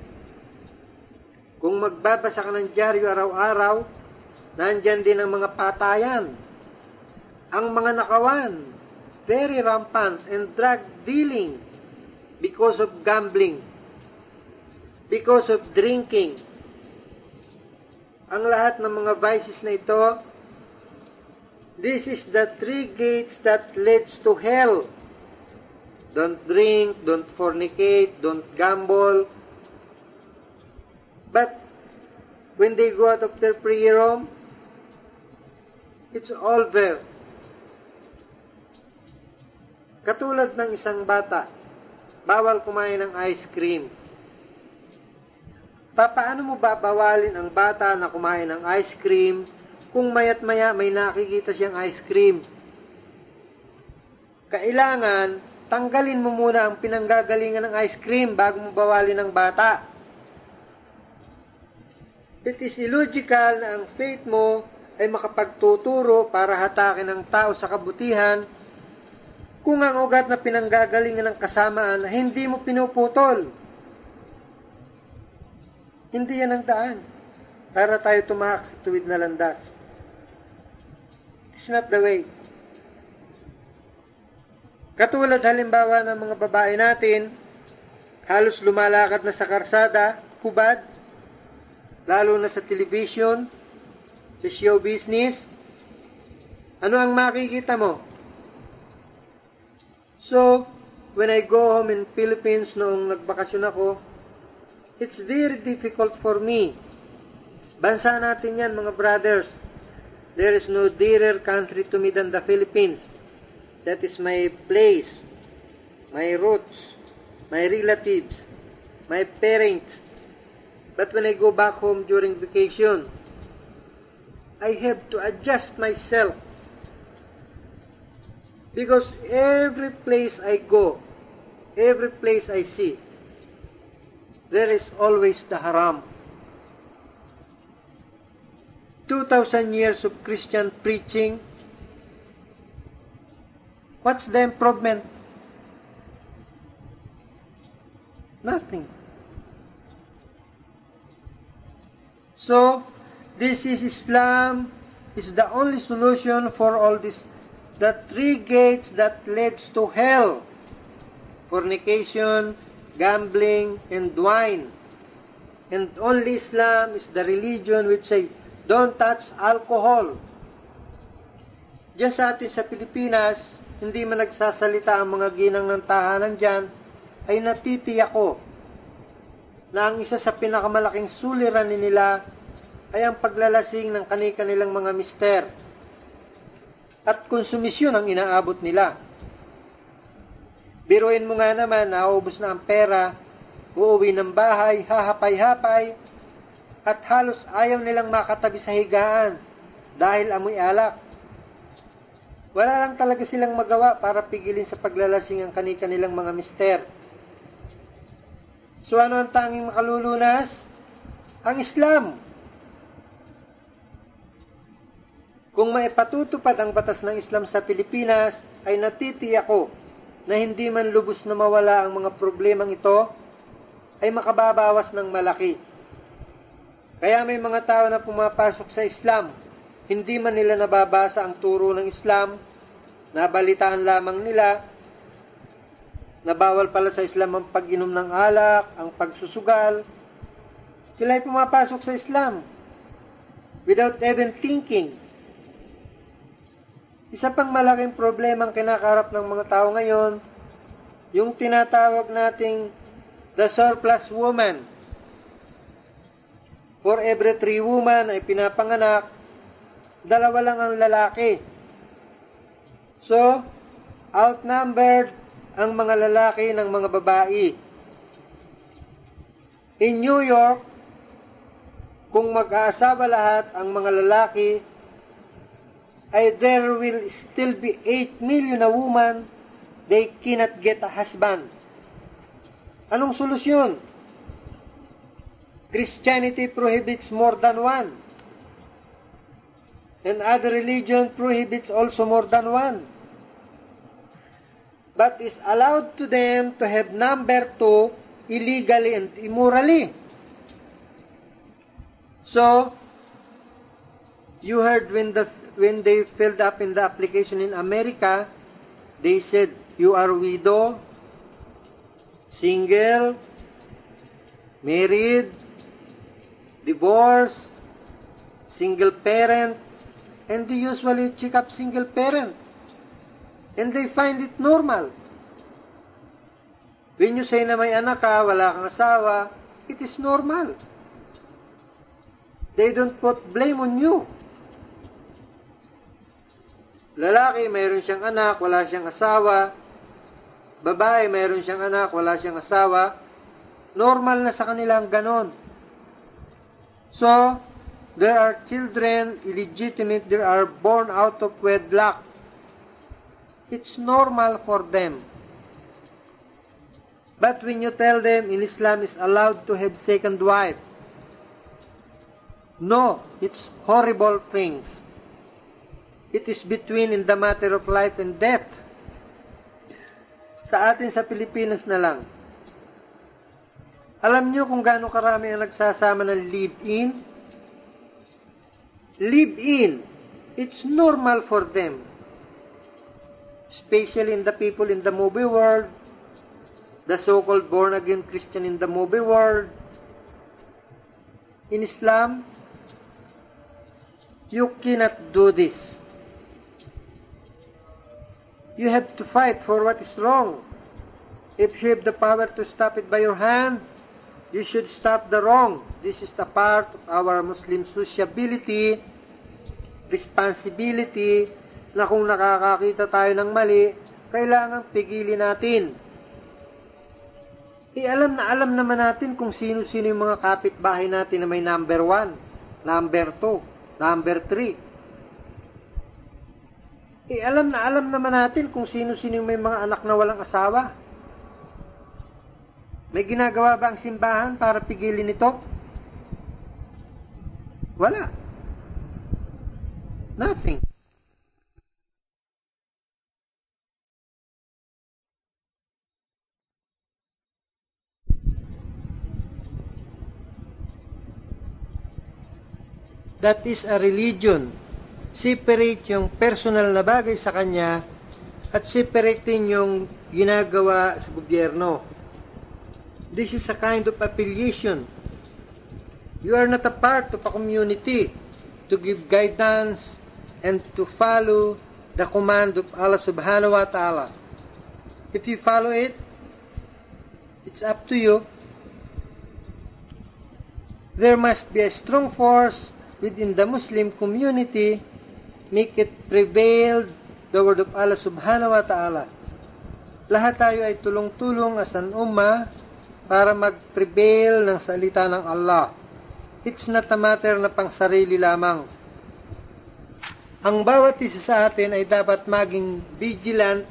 Kung magbabasa ka ng dyaryo araw-araw, nandyan din ang mga patayan. Ang mga nakawan, very rampant, and drug dealing because of gambling, because of drinking. Ang lahat ng mga vices na ito, this is the three gates that leads to hell. Don't drink, don't fornicate, don't gamble. But when they go out of their prayer room, it's all there. Katulad ng isang bata, bawal kumain ng ice cream. Papaano mo babawalin ang bata na kumain ng ice cream kung mayat maya may nakikita siyang ice cream? Kailangan tanggalin mo muna ang pinanggagalingan ng ice cream bago mo bawalin ng bata. It is illogical na ang faith mo ay makapagtuturo para hatakin ng tao sa kabutihan kung ang ugat na pinanggagalingan ng kasamaan hindi mo pinuputol. Hindi yan ang daan para tayo tumahak sa tuwid na landas. It's not the way. Katulad halimbawa ng mga babae natin, halos lumalakad na sa karsada, hubad, lalo na sa television, sa show business. Ano ang makikita mo? So, when I go home in Philippines noong nagbakasyon ako, it's very difficult for me. Bansa natin yan, mga brothers. There is no dearer country to me than the Philippines. That is my place, my roots, my relatives, my parents. But when I go back home during vacation, I have to adjust myself. Because every place I go, every place I see, there is always the haram. 2,000 years of Christian preaching What's the improvement? Nothing. So, this is Islam is the only solution for all this. The three gates that leads to hell. Fornication, gambling, and wine. And only Islam is the religion which say, don't touch alcohol. Diyan sa sa Pilipinas, hindi man nagsasalita ang mga ginang ng tahanan dyan, ay natitiyak ko na ang isa sa pinakamalaking suliranin nila ay ang paglalasing ng kani-kanilang mga mister at konsumisyon ang inaabot nila. Biruin mo nga naman, naubos na ang pera, uuwi ng bahay, hahapay-hapay, at halos ayaw nilang makatabi sa higaan dahil amoy alak. Wala lang talaga silang magawa para pigilin sa paglalasing ang kani-kanilang mga mister. So ano ang tanging makalulunas? Ang Islam. Kung maipatutupad ang batas ng Islam sa Pilipinas, ay natitiyak ko na hindi man lubos na mawala ang mga problemang ito, ay makababawas ng malaki. Kaya may mga tao na pumapasok sa Islam hindi man nila nababasa ang turo ng Islam, nabalitaan lamang nila na bawal pala sa Islam ang pag-inom ng alak, ang pagsusugal. Sila ay pumapasok sa Islam without even thinking. Isa pang malaking problema ang kinakarap ng mga tao ngayon, yung tinatawag nating the surplus woman. For every three woman ay pinapanganak, dalawa lang ang lalaki. So, outnumbered ang mga lalaki ng mga babae. In New York, kung mag-aasawa lahat ang mga lalaki, ay there will still be 8 million na woman, they cannot get a husband. Anong solusyon? Christianity prohibits more than one. And other religion prohibits also more than one. But is allowed to them to have number two illegally and immorally. So, you heard when the when they filled up in the application in America, they said you are widow, single, married, divorced, single parent, and they usually check up single parent. And they find it normal. When you say na may anak ka, wala kang asawa, it is normal. They don't put blame on you. Lalaki, mayroon siyang anak, wala siyang asawa. Babae, mayroon siyang anak, wala siyang asawa. Normal na sa kanila ang ganon. So, there are children illegitimate, there are born out of wedlock. It's normal for them. But when you tell them in Islam is allowed to have second wife, no, it's horrible things. It is between in the matter of life and death. Sa atin sa Pilipinas na lang. Alam nyo kung gaano karami ang nagsasama ng live-in? Live-in. It's normal for them. Especially in the people in the movie world, the so-called born-again Christian in the movie world. In Islam, you cannot do this. You have to fight for what is wrong. If you have the power to stop it by your hand, you should stop the wrong. This is the part of our Muslim sociability, responsibility, na kung nakakakita tayo ng mali, kailangan pigilin natin. E alam na alam naman natin kung sino-sino yung mga kapitbahay natin na may number 1, number 2, number 3. Eh, alam na alam naman natin kung sino-sino may mga anak na walang asawa. May ginagawa ba ang simbahan para pigilin ito? Wala. Nothing. That is a religion separate yung personal na bagay sa kanya at separate din yung ginagawa sa gobyerno. This is a kind of affiliation. You are not a part of a community to give guidance and to follow the command of Allah subhanahu wa ta'ala. If you follow it, it's up to you. There must be a strong force within the Muslim community make it prevail the word of Allah subhanahu wa ta'ala. Lahat tayo ay tulong-tulong as an umma para mag-prevail ng salita ng Allah. It's not a matter na pang sarili lamang. Ang bawat isa sa atin ay dapat maging vigilant,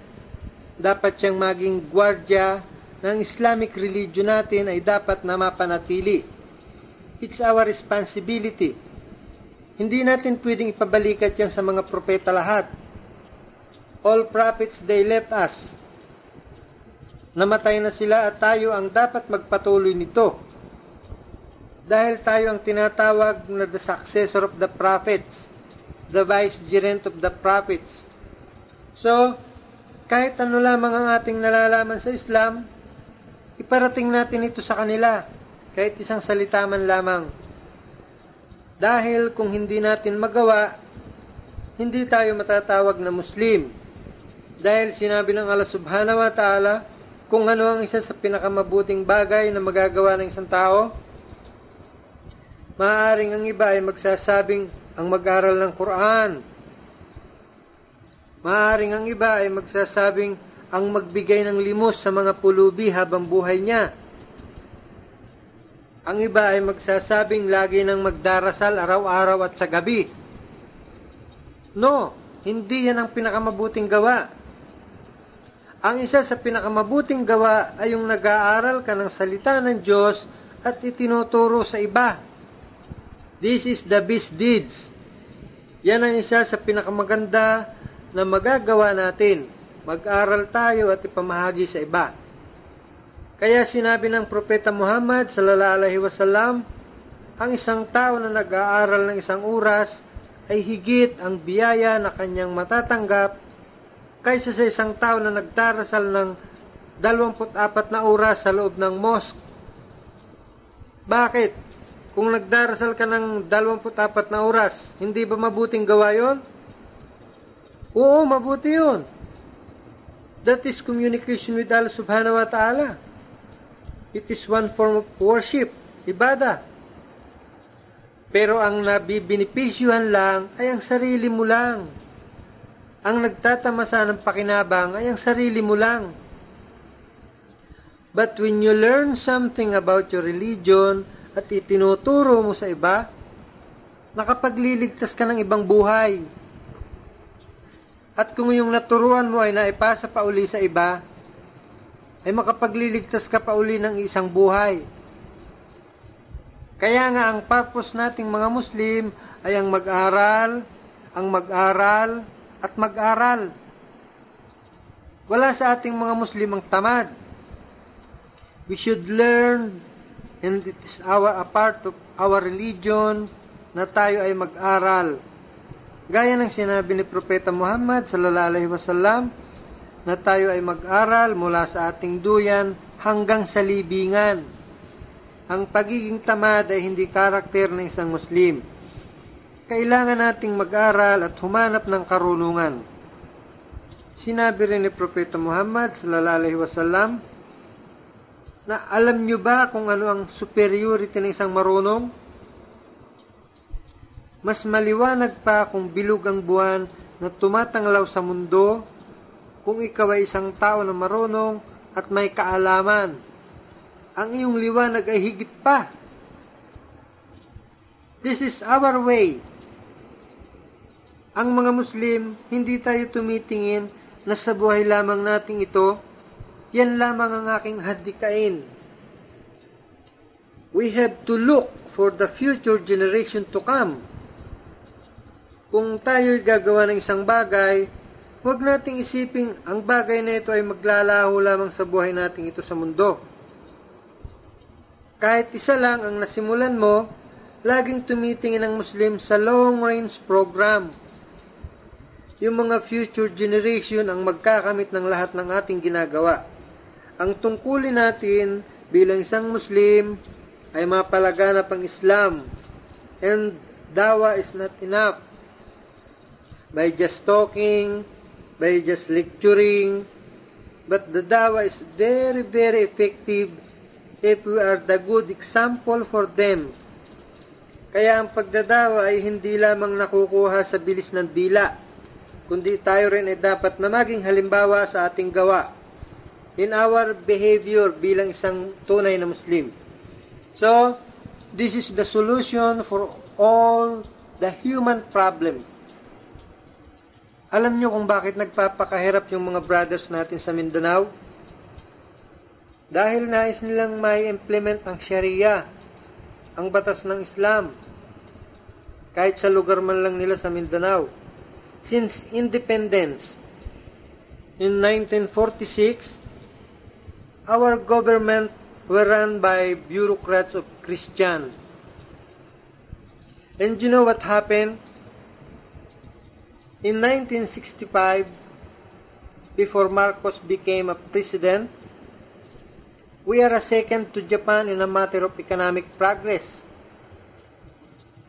dapat siyang maging gwardya ng Islamic religion natin ay dapat na mapanatili. It's our responsibility hindi natin pwedeng ipabalikat yan sa mga propeta lahat. All prophets, they left us. Namatay na sila at tayo ang dapat magpatuloy nito. Dahil tayo ang tinatawag na the successor of the prophets, the vicegerent of the prophets. So, kahit ano lamang ang ating nalalaman sa Islam, iparating natin ito sa kanila, kahit isang salita man lamang. Dahil kung hindi natin magawa, hindi tayo matatawag na Muslim. Dahil sinabi ng Allah subhanahu wa ta'ala, kung ano ang isa sa pinakamabuting bagay na magagawa ng isang tao? Maaaring ang iba ay magsasabing ang mag-aral ng Quran. Maaaring ang iba ay magsasabing ang magbigay ng limos sa mga pulubi habang buhay niya. Ang iba ay magsasabing lagi ng magdarasal araw-araw at sa gabi. No, hindi yan ang pinakamabuting gawa. Ang isa sa pinakamabuting gawa ay yung nag-aaral ka ng salita ng Diyos at itinuturo sa iba. This is the best deeds. Yan ang isa sa pinakamaganda na magagawa natin. Mag-aral tayo at ipamahagi sa iba. Kaya sinabi ng Propeta Muhammad sallallahu alaihi wasallam, ang isang tao na nag-aaral ng isang oras ay higit ang biyaya na kanyang matatanggap kaysa sa isang tao na nagdarasal ng 24 na oras sa loob ng mosque. Bakit? Kung nagdarasal ka ng 24 na oras, hindi ba mabuting gawa yon? Oo, mabuti yun. That is communication with Allah subhanahu wa ta'ala. It is one form of worship, ibada. Pero ang nabibinipisyuhan lang ay ang sarili mo lang ang nagtatamasa ng pakinabang ay ang sarili mo lang. But when you learn something about your religion at itinuturo mo sa iba, nakapagliligtas ka ng ibang buhay. At kung yung naturuan mo ay naipasa pa uli sa iba, ay makapagliligtas ka pa uli ng isang buhay. Kaya nga ang purpose nating mga Muslim ay ang mag-aral, ang mag-aral, at mag-aral. Wala sa ating mga Muslim ang tamad. We should learn and it is our, a part of our religion na tayo ay mag-aral. Gaya ng sinabi ni Propeta Muhammad sallallahu alaihi wasallam na tayo ay mag-aral mula sa ating duyan hanggang sa libingan. Ang pagiging tamad ay hindi karakter ng isang Muslim kailangan nating mag-aral at humanap ng karunungan. Sinabi rin ni Propeta Muhammad sallallahu alaihi wasallam na alam nyo ba kung ano ang superiority ng isang marunong? Mas maliwanag pa kung bilog ang buwan na tumatanglaw sa mundo kung ikaw ay isang tao na marunong at may kaalaman. Ang iyong liwanag ay higit pa. This is our way ang mga Muslim, hindi tayo tumitingin na sa buhay lamang nating ito, yan lamang ang aking hadikain. We have to look for the future generation to come. Kung tayo'y gagawa ng isang bagay, huwag nating isiping ang bagay na ito ay maglalaho lamang sa buhay nating ito sa mundo. Kahit isa lang ang nasimulan mo, laging tumitingin ang Muslim sa long-range program yung mga future generation ang magkakamit ng lahat ng ating ginagawa. Ang tungkulin natin bilang isang Muslim ay mapalaganap ang Islam and dawa is not enough. By just talking, by just lecturing, but the dawa is very, very effective if we are the good example for them. Kaya ang pagdadawa ay hindi lamang nakukuha sa bilis ng dila, kundi tayo rin ay dapat na maging halimbawa sa ating gawa in our behavior bilang isang tunay na Muslim. So, this is the solution for all the human problem. Alam nyo kung bakit nagpapakahirap yung mga brothers natin sa Mindanao? Dahil nais nilang may implement ang Sharia, ang batas ng Islam, kahit sa lugar man lang nila sa Mindanao since independence. In 1946, our government were run by bureaucrats of Christian. And you know what happened? In 1965, before Marcos became a president, we are a second to Japan in a matter of economic progress.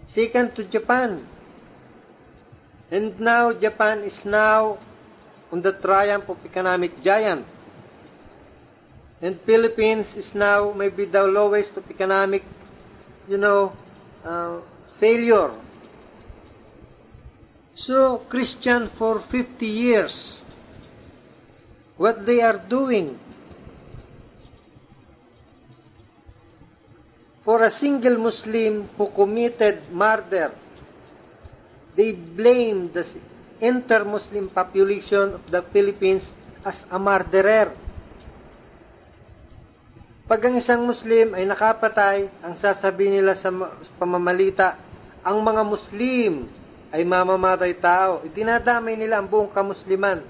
Second to Japan And now Japan is now on the triumph of economic giant. And Philippines is now maybe the lowest of economic, you know, uh, failure. So, Christian for 50 years, what they are doing for a single Muslim who committed murder, they blame the inter-Muslim population of the Philippines as a murderer. Pag ang isang Muslim ay nakapatay, ang sasabihin nila sa pamamalita, ang mga Muslim ay mamamatay tao. Idinadamay nila ang buong kamusliman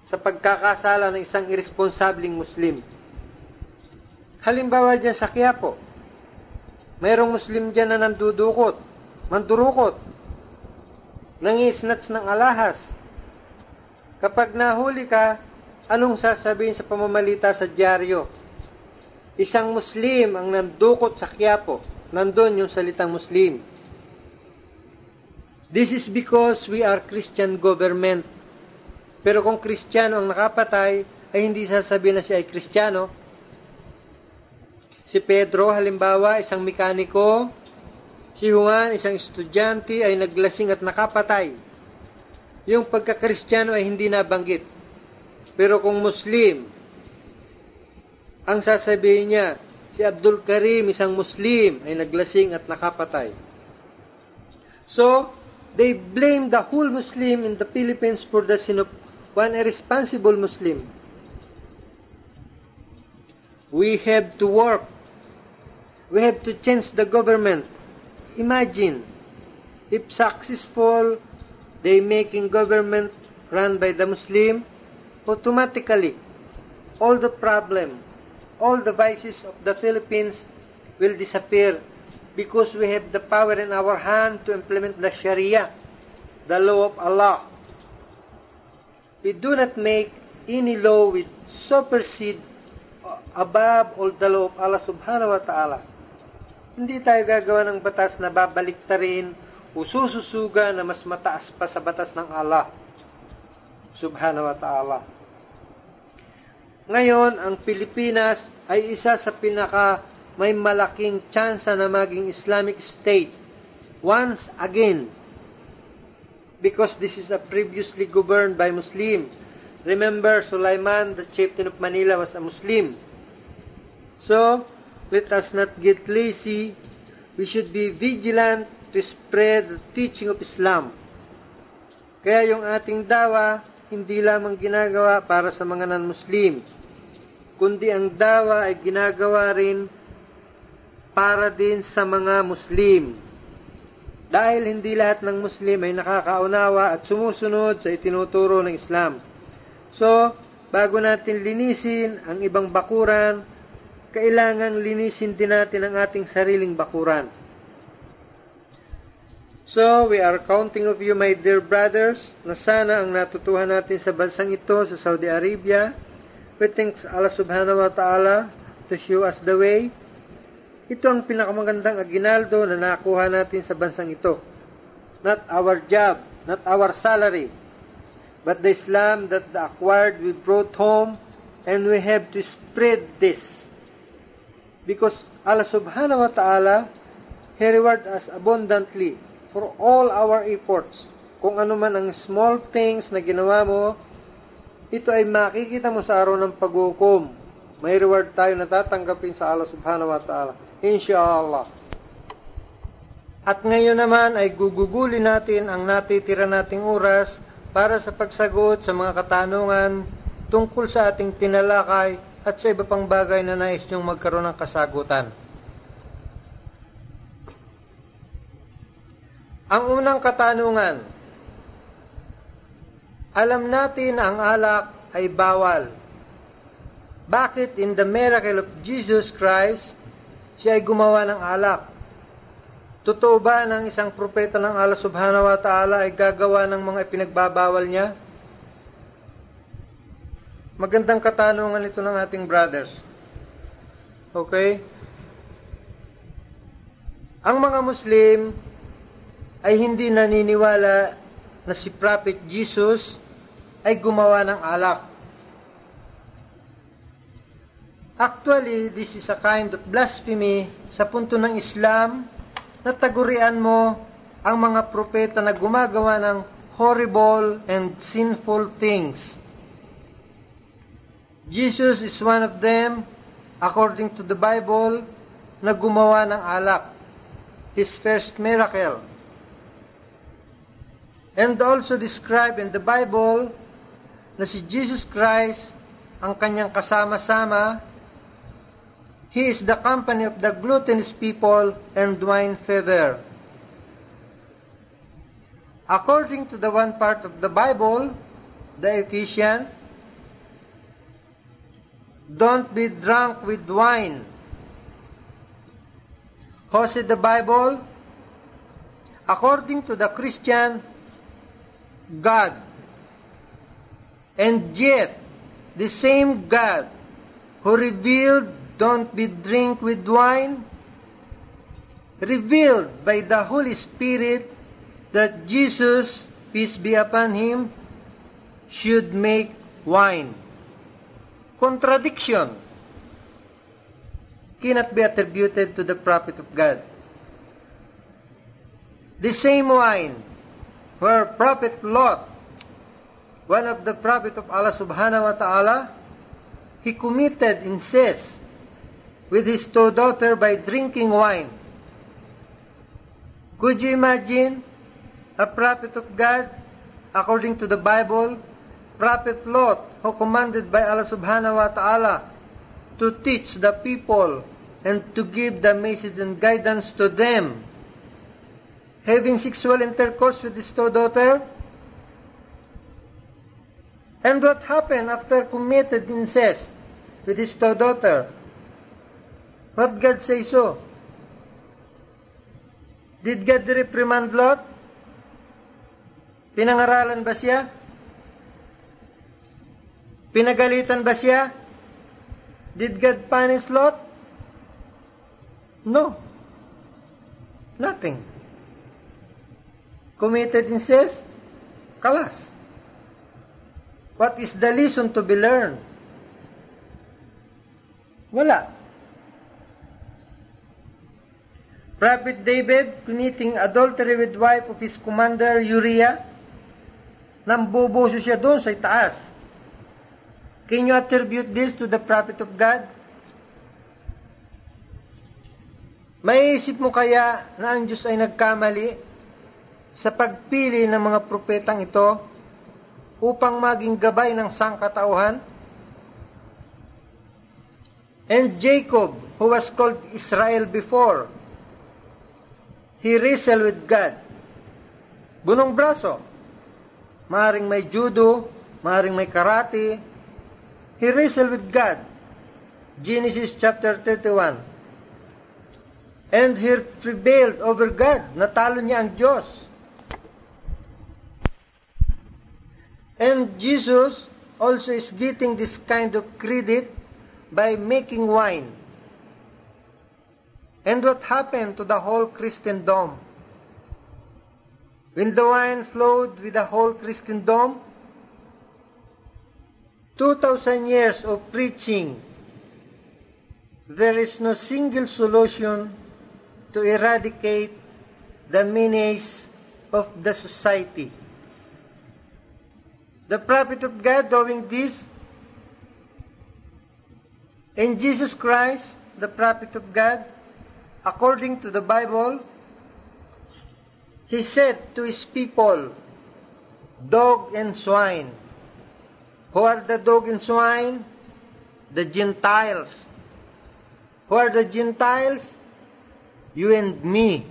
sa pagkakasala ng isang irresponsabling Muslim. Halimbawa dyan sa Quiapo, mayroong Muslim dyan na nandudukot, mandurukot, nangisnats ng alahas. Kapag nahuli ka, anong sasabihin sa pamamalita sa dyaryo? Isang Muslim ang nandukot sa Quiapo. Nandun yung salitang Muslim. This is because we are Christian government. Pero kung Kristiyano ang nakapatay, ay hindi sasabihin na siya ay Kristiyano. Si Pedro, halimbawa, isang mekaniko. Si Juan, isang estudyante, ay naglasing at nakapatay. Yung pagka-Kristiyano ay hindi nabanggit. Pero kung Muslim, ang sasabihin niya, si Abdul Karim, isang Muslim, ay naglasing at nakapatay. So, they blame the whole Muslim in the Philippines for the sin of one irresponsible Muslim. We have to work. We have to change the government. Imagine, if successful, they making government run by the Muslim, automatically all the problem, all the vices of the Philippines will disappear because we have the power in our hand to implement the Sharia, the law of Allah. We do not make any law with supersede above all the law of Allah subhanahu wa ta'ala. Hindi tayo gagawa ng batas na babalik rin o sususuga na mas mataas pa sa batas ng Allah subhanahu wa ta'ala. Ngayon, ang Pilipinas ay isa sa pinaka may malaking tsansa na maging Islamic State once again because this is a previously governed by Muslim. Remember, Sulaiman, the chieftain of Manila, was a Muslim. So, let us not get lazy. We should be vigilant to spread the teaching of Islam. Kaya yung ating dawa, hindi lamang ginagawa para sa mga non-Muslim, kundi ang dawa ay ginagawa rin para din sa mga Muslim. Dahil hindi lahat ng Muslim ay nakakaunawa at sumusunod sa itinuturo ng Islam. So, bago natin linisin ang ibang bakuran, kailangan linisin din natin ang ating sariling bakuran. So, we are counting of you, my dear brothers, na sana ang natutuhan natin sa bansang ito, sa Saudi Arabia. We thank Allah subhanahu wa ta'ala to show us the way. Ito ang pinakamagandang aginaldo na nakuha natin sa bansang ito. Not our job, not our salary, but the Islam that the acquired we brought home and we have to spread this. Because Allah subhanahu wa ta'ala, He reward us abundantly for all our efforts. Kung ano man ang small things na ginawa mo, ito ay makikita mo sa araw ng paghukom. May reward tayo na tatanggapin sa Allah subhanahu wa ta'ala. Inshallah. At ngayon naman ay gugugulin natin ang natitira nating oras para sa pagsagot sa mga katanungan tungkol sa ating tinalakay at sa iba pang bagay na nais niyong magkaroon ng kasagutan. Ang unang katanungan, alam natin na ang alak ay bawal. Bakit in the miracle of Jesus Christ, siya ay gumawa ng alak? Totoo ba ng isang propeta ng Allah subhanahu wa ta'ala ay gagawa ng mga ipinagbabawal niya? Magandang katanungan ito ng ating brothers. Okay? Ang mga Muslim ay hindi naniniwala na si Prophet Jesus ay gumawa ng alak. Actually, this is a kind of blasphemy sa punto ng Islam na tagurian mo ang mga propeta na gumagawa ng horrible and sinful things. Jesus is one of them, according to the Bible, na gumawa ng alak, his first miracle. And also described in the Bible na si Jesus Christ ang kanyang kasama-sama He is the company of the gluttonous people and wine fever. According to the one part of the Bible, the Ephesian, don't be drunk with wine. Said the Bible? According to the Christian, God. And yet, the same God who revealed don't be drink with wine, revealed by the Holy Spirit that Jesus, peace be upon him, should make wine. Contradiction cannot be attributed to the prophet of God. The same wine where prophet Lot, one of the prophet of Allah subhanahu wa ta'ala, he committed incest with his two daughters by drinking wine. Could you imagine a prophet of God, according to the Bible, Prophet Lot, who commanded by Allah subhanahu wa ta'ala to teach the people and to give the message and guidance to them, having sexual intercourse with his two daughters? And what happened after committed incest with his two daughters? What God say so? Did God reprimand Lot? Pinangaralan ba siya? Pinagalitan ba siya? Did God punish Lot? No. Nothing. Committed incest? Kalas. What is the lesson to be learned? Wala. Prophet David committing adultery with wife of his commander Uriah. Nambubuso siya doon sa itaas. Can you attribute this to the prophet of God? Maiisip mo kaya na ang Diyos ay nagkamali sa pagpili ng mga propetang ito upang maging gabay ng sangkatauhan? And Jacob, who was called Israel before, he wrestled with God. Bunong braso. Maring may judo, maring may karate. He wrestled with God. Genesis chapter 31. And he prevailed over God. Natalo niya ang Diyos. And Jesus also is getting this kind of credit by making wine. And what happened to the whole Christendom? When the wine flowed with the whole Christendom, 2,000 years of preaching, there is no single solution to eradicate the menace of the society. The prophet of God doing this, and Jesus Christ, the prophet of God, according to the Bible, he said to his people, dog and swine. Who are the dog and swine? The Gentiles. Who are the Gentiles? You and me.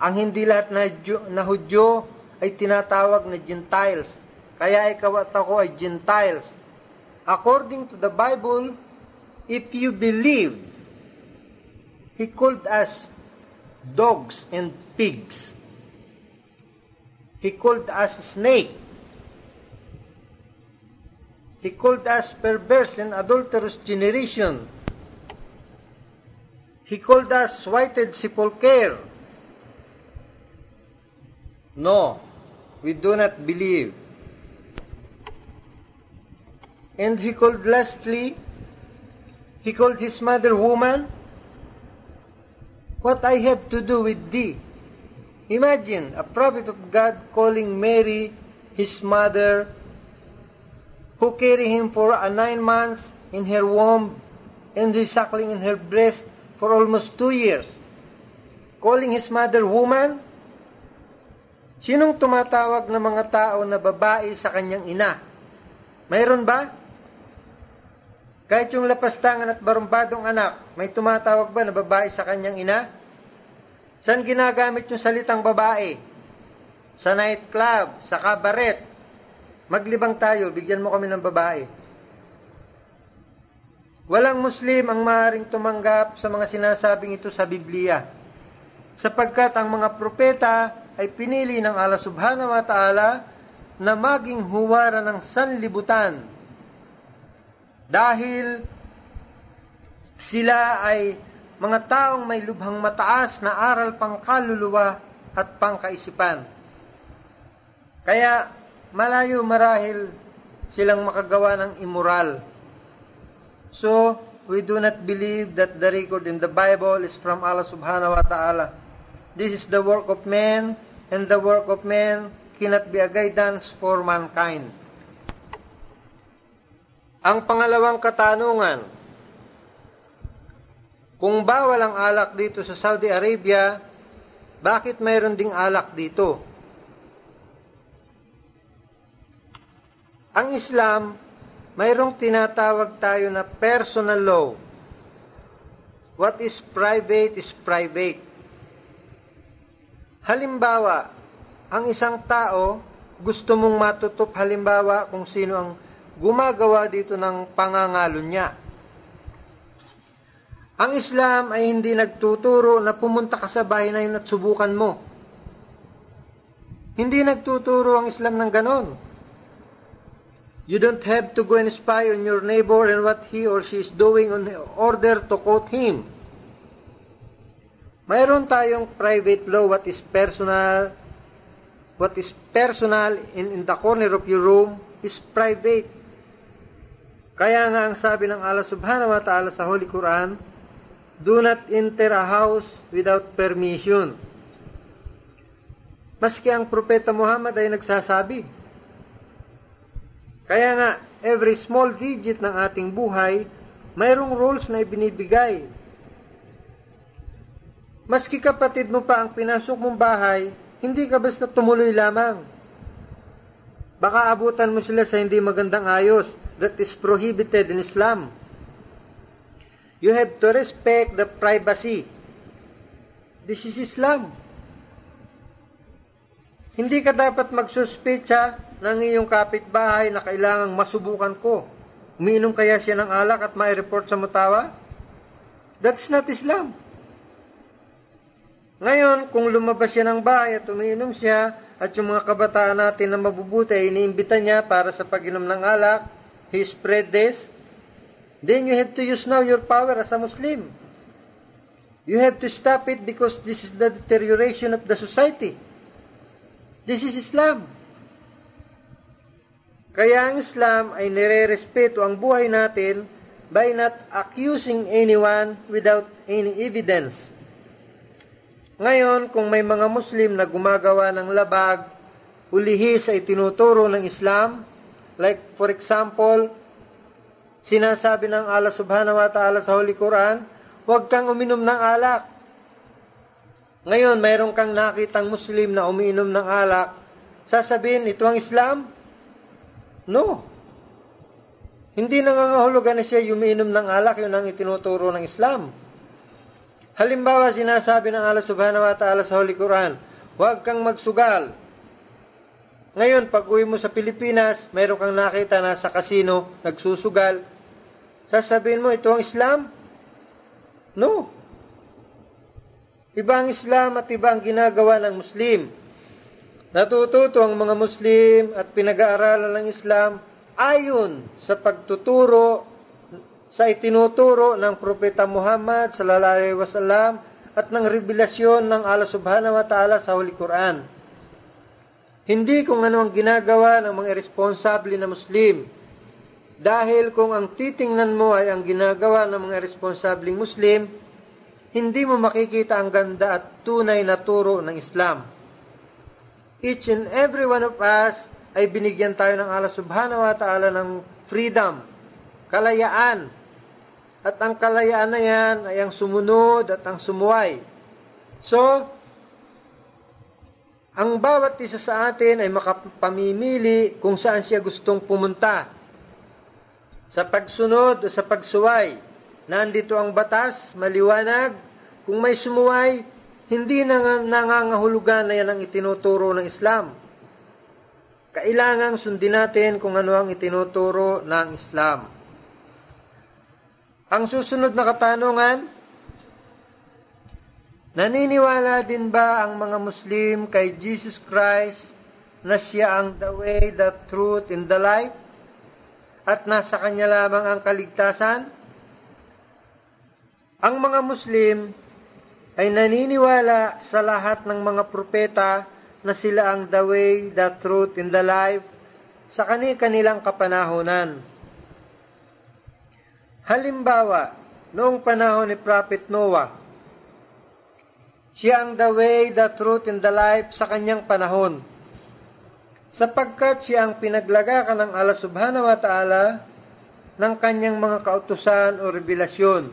Ang hindi lahat na, na Hudyo ay tinatawag na Gentiles. Kaya ikaw at ako ay Gentiles. According to the Bible, if you believe He called us dogs and pigs. He called us snake. He called us perverse and adulterous generation. He called us whited sepulchre. No, we do not believe. And he called lastly He called his mother woman. What I have to do with thee? Imagine a prophet of God calling Mary his mother, who carry him for a nine months in her womb and suckling in her breast for almost two years. Calling his mother woman, sinong tumatawag na mga tao na babae sa kanyang ina? Mayroon ba? Kahit yung lapastangan at barumbadong anak, may tumatawag ba na babae sa kanyang ina? San ginagamit yung salitang babae? Sa nightclub, sa kabaret. Maglibang tayo, bigyan mo kami ng babae. Walang Muslim ang maaaring tumanggap sa mga sinasabing ito sa Biblia. Sapagkat ang mga propeta ay pinili ng Allah subhanahu wa ta'ala na maging huwara ng sanlibutan dahil sila ay mga taong may lubhang mataas na aral pang kaluluwa at pangkaisipan. Kaya malayo marahil silang makagawa ng immoral. So, we do not believe that the record in the Bible is from Allah subhanahu wa ta'ala. This is the work of man, and the work of man cannot be a guidance for mankind. Ang pangalawang katanungan, kung bawal ang alak dito sa Saudi Arabia, bakit mayroon ding alak dito? Ang Islam, mayroong tinatawag tayo na personal law. What is private is private. Halimbawa, ang isang tao gusto mong matutup halimbawa kung sino ang gumagawa dito ng pangangalo niya. Ang Islam ay hindi nagtuturo na pumunta ka sa bahay na yun at subukan mo. Hindi nagtuturo ang Islam ng ganon. You don't have to go and spy on your neighbor and what he or she is doing in order to quote him. Mayroon tayong private law, what is personal, what is personal in, in the corner of your room is private. Kaya nga ang sabi ng Allah subhanahu wa ta'ala sa Holy Quran, Do not enter a house without permission. Maski ang Propeta Muhammad ay nagsasabi. Kaya nga, every small digit ng ating buhay, mayroong rules na ibinibigay. Maski kapatid mo pa ang pinasok mong bahay, hindi ka basta tumuloy lamang. Baka abutan mo sila sa hindi magandang ayos that is prohibited in Islam. You have to respect the privacy. This is Islam. Hindi ka dapat magsuspecha ng iyong kapitbahay na kailangang masubukan ko. Umiinom kaya siya ng alak at mai-report sa mutawa? That's not Islam. Ngayon, kung lumabas siya ng bahay at umiinom siya at yung mga kabataan natin na mabubuti ay iniimbita niya para sa pag-inom ng alak, he spread this, then you have to use now your power as a Muslim. You have to stop it because this is the deterioration of the society. This is Islam. Kaya ang Islam ay nire-respeto ang buhay natin by not accusing anyone without any evidence. Ngayon, kung may mga Muslim na gumagawa ng labag, ulihis ay tinuturo ng Islam, Like, for example, sinasabi ng Allah subhanahu wa ta'ala sa Holy Quran, huwag kang uminom ng alak. Ngayon, mayroon kang nakitang Muslim na umiinom ng alak, sasabihin, ito ang Islam? No. Hindi nangangahulugan na siya umiinom ng alak, yun ang itinuturo ng Islam. Halimbawa, sinasabi ng Allah subhanahu wa ta'ala sa Holy Quran, huwag kang magsugal, ngayon, pag uwi mo sa Pilipinas, mayroon kang nakita na sa kasino, nagsusugal. Sasabihin mo, ito ang Islam? No. Iba ang Islam at iba ang ginagawa ng Muslim. Natututo ang mga Muslim at pinag-aaralan ng Islam ayon sa pagtuturo sa itinuturo ng Propeta Muhammad sallallahu alaihi wasallam at ng revelasyon ng Allah subhanahu wa ta'ala sa Holy Quran. Hindi kung ano ang ginagawa ng mga responsable na Muslim. Dahil kung ang titingnan mo ay ang ginagawa ng mga responsabling Muslim, hindi mo makikita ang ganda at tunay na turo ng Islam. Each and every one of us ay binigyan tayo ng Allah subhanahu wa ta'ala ng freedom, kalayaan. At ang kalayaan na yan ay ang sumunod at ang sumuway. So, ang bawat isa sa atin ay makapamimili kung saan siya gustong pumunta. Sa pagsunod o sa pagsuway, nandito ang batas, maliwanag. Kung may sumuway, hindi nang nangangahulugan na yan ang itinuturo ng Islam. Kailangang sundin natin kung ano ang itinuturo ng Islam. Ang susunod na katanungan, Naniniwala din ba ang mga Muslim kay Jesus Christ na siya ang the way, the truth, and the life? At nasa kanya lamang ang kaligtasan? Ang mga Muslim ay naniniwala sa lahat ng mga propeta na sila ang the way, the truth, and the life sa kani-kanilang kapanahonan. Halimbawa, noong panahon ni Prophet Noah, siya ang the way, the truth, and the life sa kanyang panahon. Sapagkat siya ang pinaglagakan ng Allah subhanahu wa ta'ala ng kanyang mga kautusan o revelasyon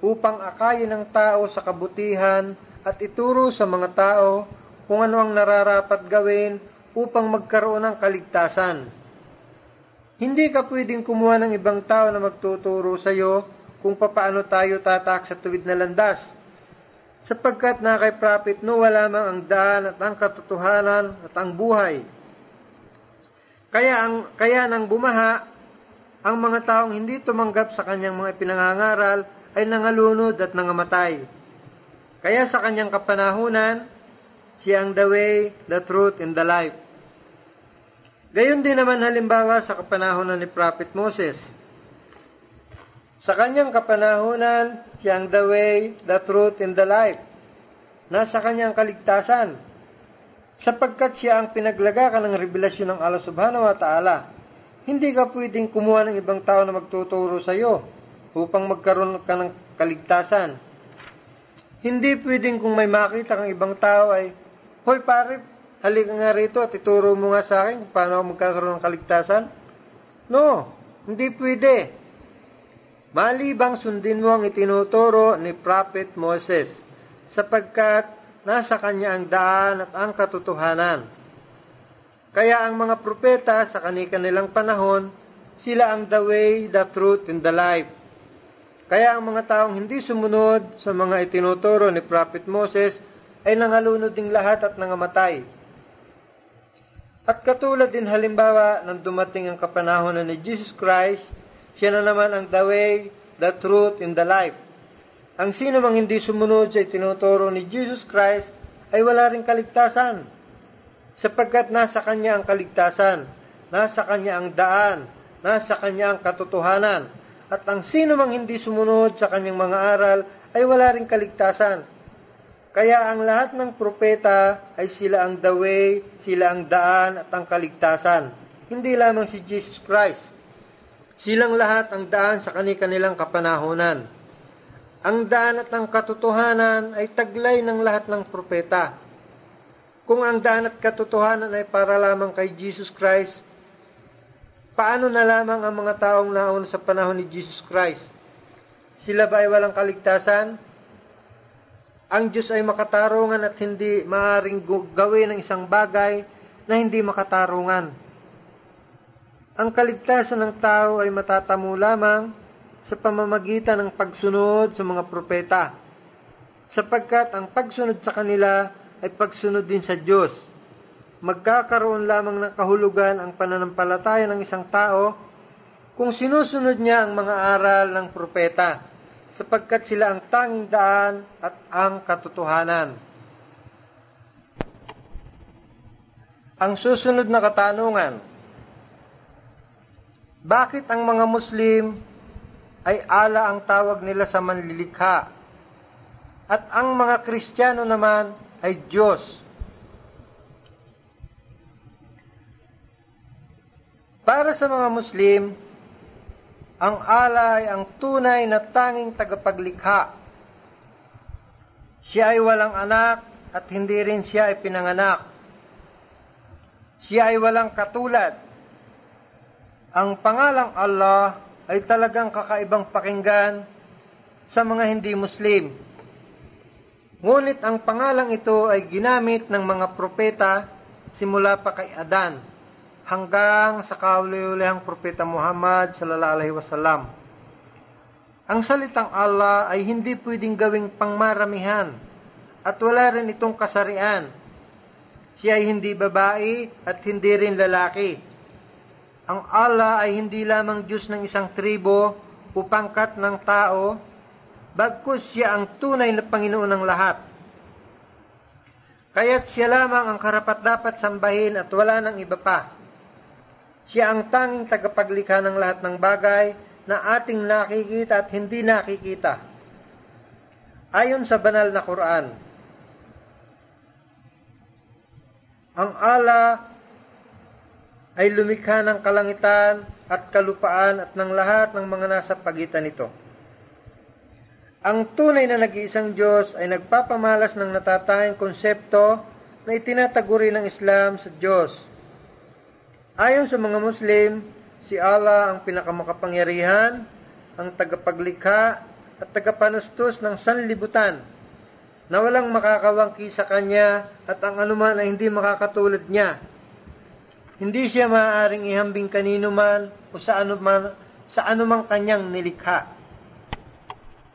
upang akayin ng tao sa kabutihan at ituro sa mga tao kung ano ang nararapat gawin upang magkaroon ng kaligtasan. Hindi ka pwedeng kumuha ng ibang tao na magtuturo sa iyo kung papaano tayo tatak sa tuwid na landas sapagkat na kay Prophet Noah lamang ang daan at ang katotohanan at ang buhay. Kaya, ang, kaya nang bumaha, ang mga taong hindi tumanggap sa kanyang mga pinangangaral ay nangalunod at nangamatay. Kaya sa kanyang kapanahunan, siya ang the way, the truth, and the life. Gayon din naman halimbawa sa kapanahunan ni Prophet Moses. Sa kanyang kapanahunan, siyang the way, the truth, and the life. Nasa kanyang kaligtasan. Sapagkat siya ang pinaglagakan ng revelasyon ng Allah subhanahu wa ta'ala. Hindi ka pwedeng kumuha ng ibang tao na magtuturo sa iyo upang magkaroon ka ng kaligtasan. Hindi pwedeng kung may makita kang ibang tao ay, Hoy pare, halika nga rito at ituro mo nga sa akin kung paano ako magkakaroon ng kaligtasan. No, hindi pwede. Malibang sundin mo ang itinuturo ni Prophet Moses, sapagkat nasa kanya ang daan at ang katotohanan. Kaya ang mga propeta sa kanilang panahon, sila ang the way, the truth, and the life. Kaya ang mga taong hindi sumunod sa mga itinuturo ni Prophet Moses ay nangalunod ding lahat at nangamatay. At katulad din halimbawa nang dumating ang kapanahonan ni Jesus Christ, siya na naman ang the way, the truth, and the life. Ang sino mang hindi sumunod sa itinuturo ni Jesus Christ ay wala ring kaligtasan. Sapagkat nasa Kanya ang kaligtasan, nasa Kanya ang daan, nasa Kanya ang katotohanan. At ang sino mang hindi sumunod sa Kanyang mga aral ay wala ring kaligtasan. Kaya ang lahat ng propeta ay sila ang the way, sila ang daan at ang kaligtasan. Hindi lamang si Jesus Christ. Silang lahat ang daan sa kanilang kapanahonan. Ang daan at ang katotohanan ay taglay ng lahat ng propeta. Kung ang daan at katotohanan ay para lamang kay Jesus Christ, paano na lamang ang mga taong naon sa panahon ni Jesus Christ? Sila ba ay walang kaligtasan? Ang Diyos ay makatarungan at hindi maaring gawin ng isang bagay na hindi makatarungan. Ang kaligtasan ng tao ay matatamo lamang sa pamamagitan ng pagsunod sa mga propeta, sapagkat ang pagsunod sa kanila ay pagsunod din sa Diyos. Magkakaroon lamang ng kahulugan ang pananampalataya ng isang tao kung sinusunod niya ang mga aral ng propeta, sapagkat sila ang tanging daan at ang katotohanan. Ang susunod na katanungan, bakit ang mga Muslim ay ala ang tawag nila sa manlilikha at ang mga Kristiyano naman ay Diyos? Para sa mga Muslim, Ang ala ay ang tunay na tanging tagapaglikha. Siya ay walang anak at hindi rin siya ay pinanganak. Siya ay walang katulad. Ang pangalang Allah ay talagang kakaibang pakinggan sa mga hindi Muslim. Ngunit ang pangalang ito ay ginamit ng mga propeta simula pa kay Adan hanggang sa kauli-ulihang propeta Muhammad sallallahu alaihi wasallam. Ang salitang Allah ay hindi pwedeng gawing pangmaramihan at wala rin itong kasarian. Siya ay hindi babae at hindi rin lalaki. Ang Allah ay hindi lamang Diyos ng isang tribo o pangkat ng tao, bagkus siya ang tunay na Panginoon ng lahat. Kaya't siya lamang ang karapat dapat sambahin at wala nang iba pa. Siya ang tanging tagapaglikha ng lahat ng bagay na ating nakikita at hindi nakikita. Ayon sa banal na Quran, ang ala ay lumikha ng kalangitan at kalupaan at ng lahat ng mga nasa pagitan nito. Ang tunay na nag-iisang Diyos ay nagpapamalas ng natatanging konsepto na itinataguri ng Islam sa Diyos Ayon sa mga Muslim, si Allah ang pinakamakapangyarihan, ang tagapaglikha at tagapanustos ng sanlibutan na walang makakawangki sa kanya at ang anuman ay hindi makakatulad niya. Hindi siya maaaring ihambing kanino man o sa anuman sa anumang kanyang nilikha.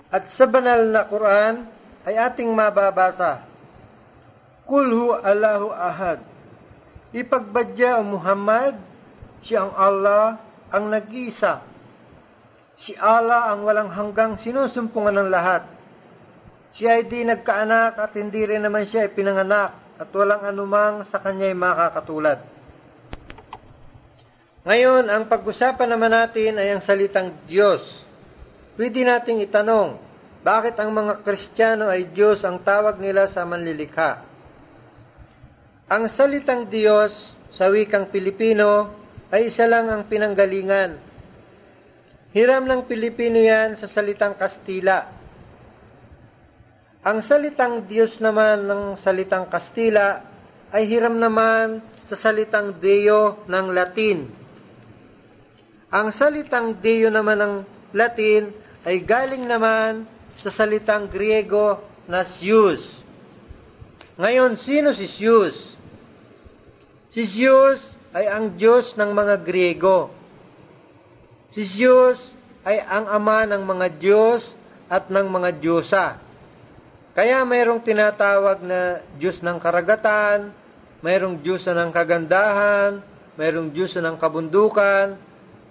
At sa banal na Quran ay ating mababasa, Kulhu Allahu Ahad, Ipagbadya ang Muhammad, siya ang Allah, ang nag-iisa. Si Allah ang walang hanggang sinusumpungan ng lahat. Siya ay di nagkaanak at hindi rin naman siya ay pinanganak at walang anumang sa kanya'y makakatulad. Ngayon, ang pag-usapan naman natin ay ang salitang Diyos. Pwede nating itanong, bakit ang mga Kristiyano ay Diyos ang tawag nila sa manlilikha? Ang salitang Diyos sa wikang Pilipino ay isa lang ang pinanggalingan. Hiram ng Pilipino yan sa salitang Kastila. Ang salitang Diyos naman ng salitang Kastila ay hiram naman sa salitang Deo ng Latin. Ang salitang Deo naman ng Latin ay galing naman sa salitang Griego na Zeus. Ngayon, sino si Zeus? Si Zeus ay ang Diyos ng mga Griego. Si Zeus ay ang ama ng mga Diyos at ng mga Diyosa. Kaya mayroong tinatawag na Diyos ng karagatan, mayroong Diyos ng kagandahan, mayroong Diyos ng kabundukan.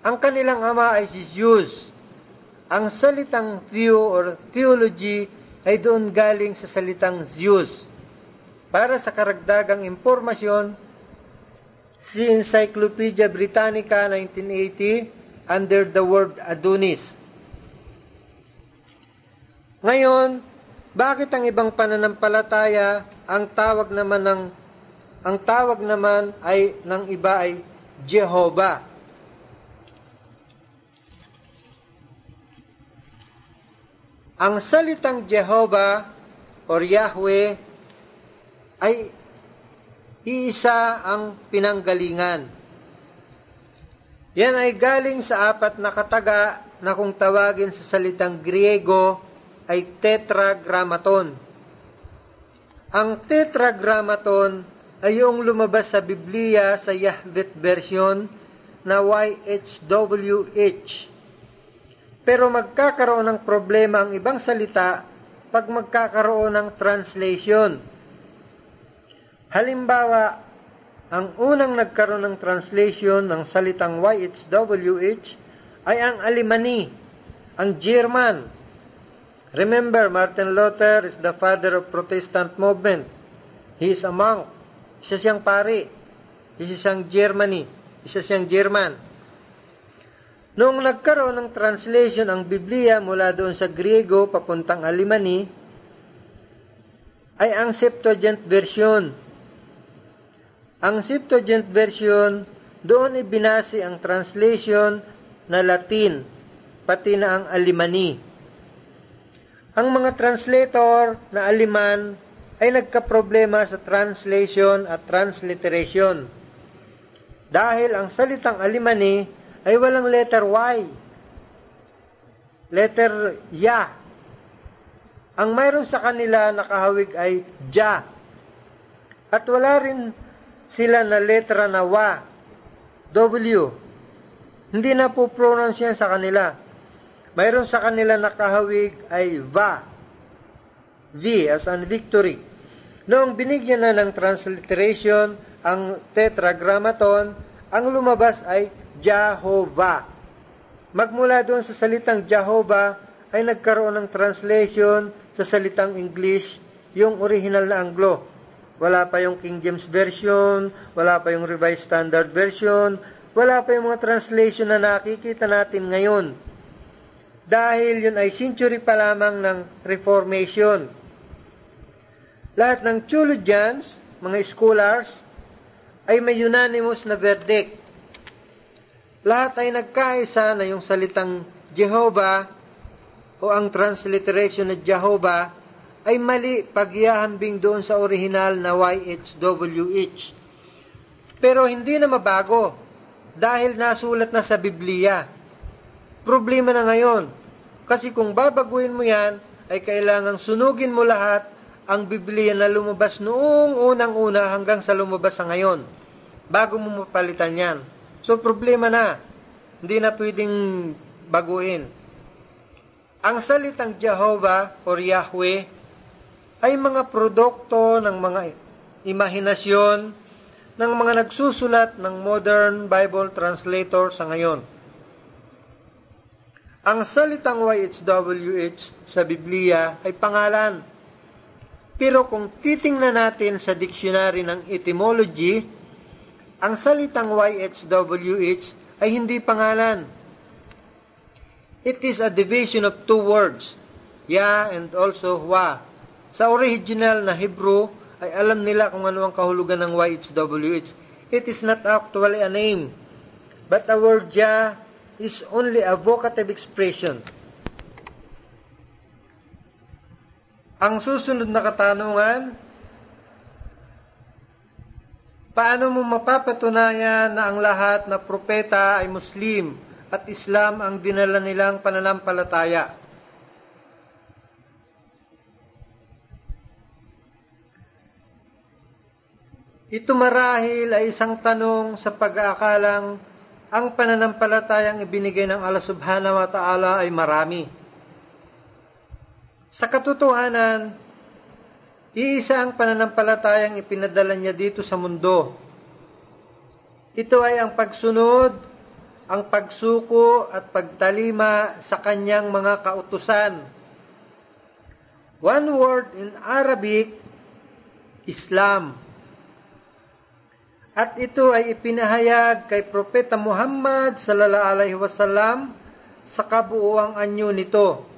Ang kanilang ama ay si Zeus. Ang salitang theo or theology ay doon galing sa salitang Zeus. Para sa karagdagang impormasyon, si Encyclopedia Britannica 1980 under the word Adonis. Ngayon, bakit ang ibang pananampalataya ang tawag naman ng ang tawag naman ay ng iba ay Jehovah? Ang salitang Jehovah or Yahweh ay iisa ang pinanggalingan. Yan ay galing sa apat na kataga na kung tawagin sa salitang Griego ay tetragrammaton. Ang tetragrammaton ay yung lumabas sa Biblia sa Yahweh version na YHWH. Pero magkakaroon ng problema ang ibang salita pag magkakaroon ng translation Halimbawa, ang unang nagkaroon ng translation ng salitang YHWH ay ang Alemani, ang German. Remember, Martin Luther is the father of Protestant movement. He is a monk. Isa siyang pari. Isa siyang Germany. Isa siyang German. Noong nagkaroon ng translation ang Biblia mula doon sa Griego papuntang Alemani, ay ang Septuagint version ang Septuagint version, doon ibinasi ang translation na Latin pati na ang Alimani. Ang mga translator na Aliman ay nagkaproblema sa translation at transliteration. Dahil ang salitang Alimani ay walang letter Y. Letter Ya. Ang mayroon sa kanila nakahawig ay Ja. At wala rin sila na letra na Wa. W. Hindi na po pronounce yan sa kanila. Mayroon sa kanila nakahawig ay va. V as an victory. Noong binigyan na ng transliteration ang tetragrammaton, ang lumabas ay Jehovah. Magmula doon sa salitang Jehovah ay nagkaroon ng translation sa salitang English, yung original na Anglo. Wala pa yung King James Version, wala pa yung Revised Standard Version, wala pa yung mga translation na nakikita natin ngayon dahil yun ay century pa lamang ng Reformation. Lahat ng theologians, mga scholars, ay may unanimous na verdict. Lahat ay nagkaisa na yung salitang Jehovah o ang transliteration na Jehovah ay mali pagyahambing doon sa original na YHWH. Pero hindi na mabago dahil nasulat na sa Biblia problema na ngayon. Kasi kung babaguhin mo yan, ay kailangang sunugin mo lahat ang Biblia na lumabas noong unang-una hanggang sa lumabas sa ngayon. Bago mo mapalitan yan. So, problema na. Hindi na pwedeng baguhin. Ang salitang Jehovah or Yahweh ay mga produkto ng mga imahinasyon ng mga nagsusulat ng modern Bible translator sa ngayon. Ang salitang YHWH sa Biblia ay pangalan. Pero kung titingnan natin sa dictionary ng etymology, ang salitang YHWH ay hindi pangalan. It is a division of two words, ya and also wa. Sa original na Hebrew, ay alam nila kung ano ang kahulugan ng YHWH. It is not actually a name, but a word ya is only a vocative expression. Ang susunod na katanungan, paano mo mapapatunayan na ang lahat na propeta ay Muslim at Islam ang dinala nilang pananampalataya? Ito marahil ay isang tanong sa pag-aakalang ang pananampalatayang ibinigay ng Allah subhanahu wa ta'ala ay marami. Sa katotohanan, iisa ang pananampalatayang ipinadala niya dito sa mundo. Ito ay ang pagsunod, ang pagsuko at pagtalima sa kanyang mga kautusan. One word in Arabic, Islam. At ito ay ipinahayag kay Propeta Muhammad sallallahu alaihi wasallam sa kabuuang anyo nito.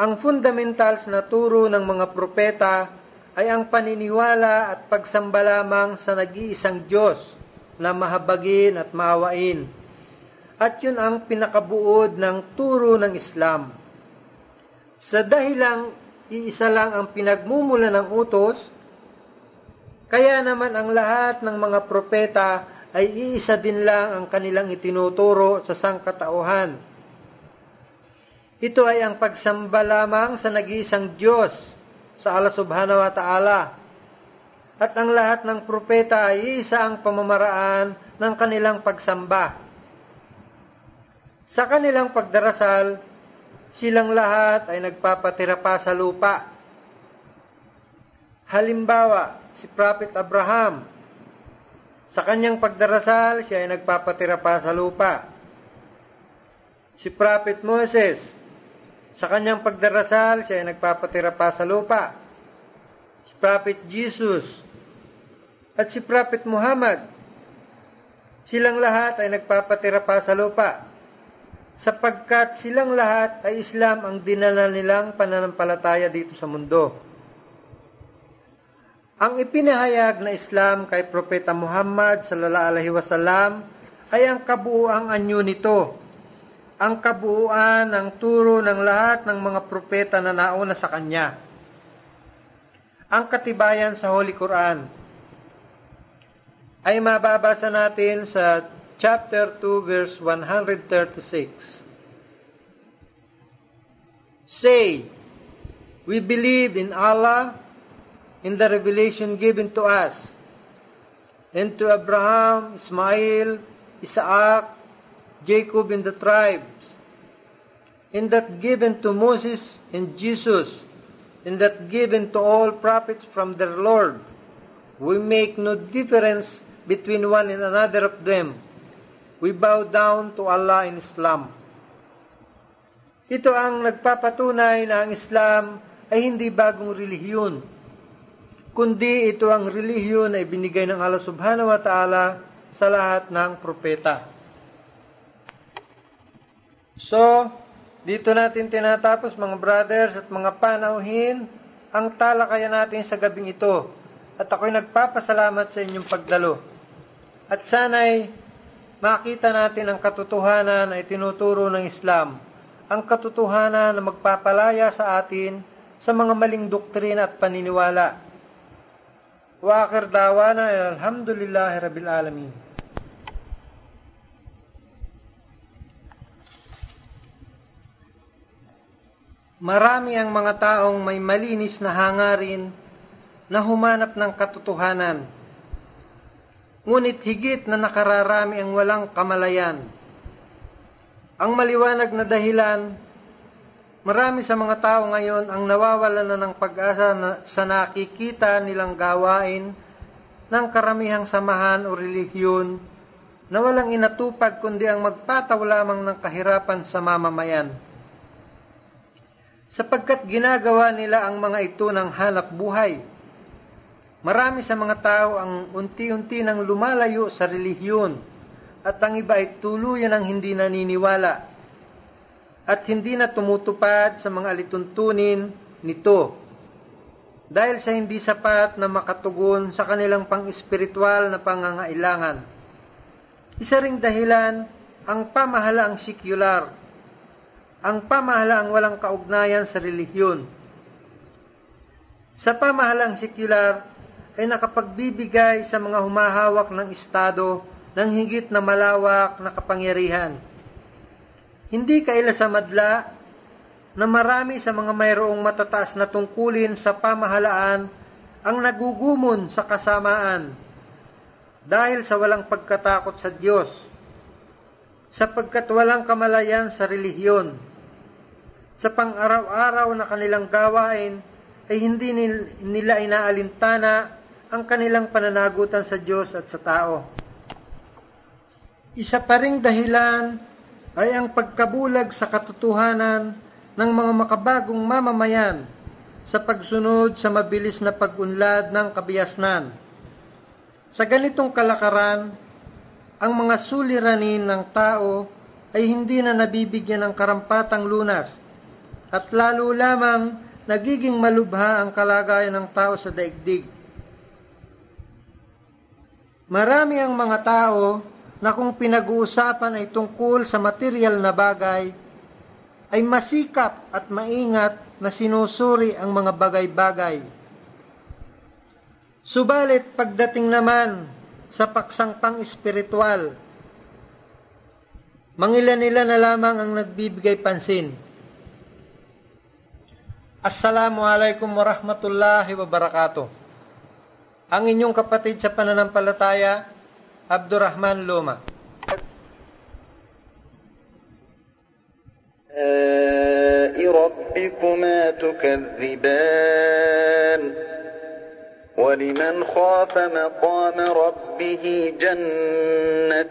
Ang fundamentals na turo ng mga propeta ay ang paniniwala at pagsamba lamang sa nag-iisang Diyos na mahabagin at maawain. At yun ang pinakabuod ng turo ng Islam. Sa dahilang iisa lang ang pinagmumula ng utos, kaya naman ang lahat ng mga propeta ay iisa din lang ang kanilang itinuturo sa sangkatauhan. Ito ay ang pagsamba lamang sa nag-iisang Diyos sa Allah subhanahu wa ta'ala. At ang lahat ng propeta ay isa ang pamamaraan ng kanilang pagsamba. Sa kanilang pagdarasal, silang lahat ay nagpapatira pa sa lupa. Halimbawa, si Prophet Abraham. Sa kanyang pagdarasal, siya ay nagpapatira pa sa lupa. Si Prophet Moses, sa kanyang pagdarasal, siya ay nagpapatira pa sa lupa. Si Prophet Jesus, at si Prophet Muhammad, silang lahat ay nagpapatira pa sa lupa sapagkat silang lahat ay Islam ang dinala nilang pananampalataya dito sa mundo. Ang ipinahayag na Islam kay Propeta Muhammad sallallahu alaihi wasallam ay ang kabuuang anyo nito. Ang kabuuan ng turo ng lahat ng mga propeta na nauna sa kanya. Ang katibayan sa Holy Quran ay mababasa natin sa chapter 2 verse 136. Say, we believe in Allah, in the revelation given to us, and to Abraham, Ismail, Isaac, Jacob and the tribes, and that given to Moses and Jesus, and that given to all prophets from their Lord. We make no difference between one and another of them. We bow down to Allah in Islam. Ito ang nagpapatunay na ang Islam ay hindi bagong relihiyon, kundi ito ang relihiyon na ibinigay ng Allah subhanahu wa ta'ala sa lahat ng propeta. So, dito natin tinatapos mga brothers at mga panauhin ang talakayan natin sa gabing ito. At ako'y nagpapasalamat sa inyong pagdalo. At sana'y makita natin ang katotohanan ay tinuturo ng Islam. Ang katotohanan na magpapalaya sa atin sa mga maling doktrina at paniniwala. Wa akhir dawana alhamdulillahi rabbil alamin. Marami ang mga taong may malinis na hangarin na humanap ng katotohanan. Ngunit higit na nakararami ang walang kamalayan. Ang maliwanag na dahilan, marami sa mga tao ngayon ang nawawala na ng pag-asa na, sa nakikita nilang gawain ng karamihang samahan o relihiyon na walang inatupag kundi ang magpataw lamang ng kahirapan sa mamamayan sapagkat ginagawa nila ang mga ito ng hanap buhay. Marami sa mga tao ang unti-unti nang lumalayo sa relihiyon at ang iba ay tuluyan ang hindi naniniwala at hindi na tumutupad sa mga alituntunin nito dahil sa hindi sapat na makatugon sa kanilang pang-espiritual na pangangailangan. Isa ring dahilan ang pamahalaang sekular ang pamahalaang walang kaugnayan sa relihiyon. Sa pamahalaang sekular ay nakapagbibigay sa mga humahawak ng Estado ng higit na malawak na kapangyarihan. Hindi kaila sa madla na marami sa mga mayroong matataas na tungkulin sa pamahalaan ang nagugumon sa kasamaan dahil sa walang pagkatakot sa Diyos, sapagkat walang kamalayan sa relihiyon sa pang-araw-araw na kanilang gawain ay hindi nila inaalintana ang kanilang pananagutan sa Diyos at sa tao. Isa pa ring dahilan ay ang pagkabulag sa katotohanan ng mga makabagong mamamayan sa pagsunod sa mabilis na pag-unlad ng kabiyasnan. Sa ganitong kalakaran, ang mga suliranin ng tao ay hindi na nabibigyan ng karampatang lunas at lalo lamang nagiging malubha ang kalagayan ng tao sa daigdig. Marami ang mga tao na kung pinag-uusapan ay tungkol sa material na bagay, ay masikap at maingat na sinusuri ang mga bagay-bagay. Subalit pagdating naman sa paksang pang-espiritual, mangilan nila na lamang ang nagbibigay pansin Assalamualaikum warahmatullahi wabarakatuh. Ang inyong kapatid sa pananampalataya, Abdurrahman Loma. ربكما تكذبان ولمن خاف مقام ربه جنتان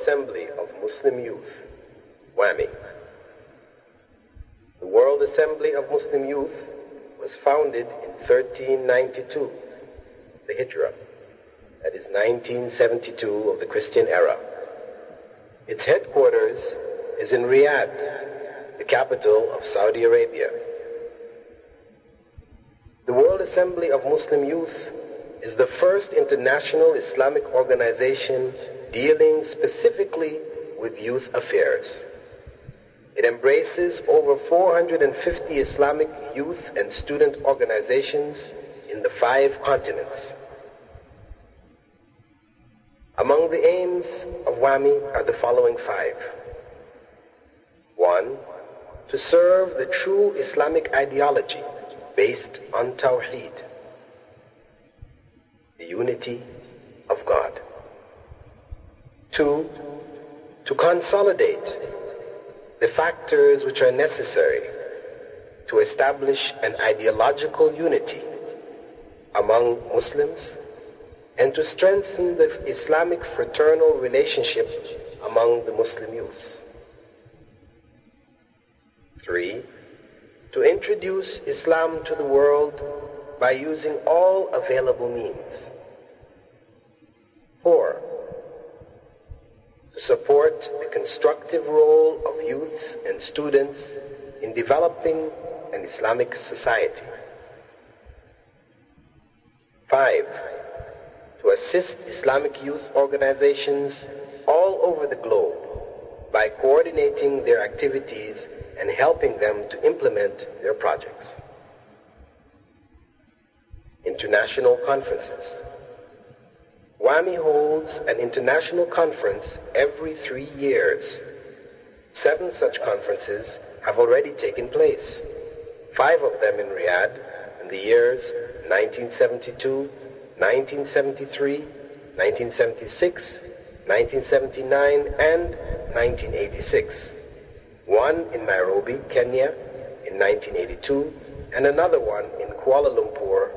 Assembly of Muslim Youth, WAMI. The World Assembly of Muslim Youth was founded in 1392, the Hijrah. That is 1972 of the Christian era. Its headquarters is in Riyadh, the capital of Saudi Arabia. The World Assembly of Muslim Youth is the first international Islamic organization dealing specifically with youth affairs. It embraces over 450 Islamic youth and student organizations in the five continents. Among the aims of WAMI are the following five. One, to serve the true Islamic ideology based on Tawheed, the unity of God. Two, to consolidate the factors which are necessary to establish an ideological unity among Muslims and to strengthen the Islamic fraternal relationship among the Muslim youth. Three, to introduce Islam to the world by using all available means. Four, to support the constructive role of youths and students in developing an Islamic society. Five, to assist Islamic youth organizations all over the globe by coordinating their activities and helping them to implement their projects. International conferences. WAMI holds an international conference every three years. Seven such conferences have already taken place. Five of them in Riyadh in the years 1972, 1973, 1976, 1979, and 1986. One in Nairobi, Kenya in 1982, and another one in Kuala Lumpur,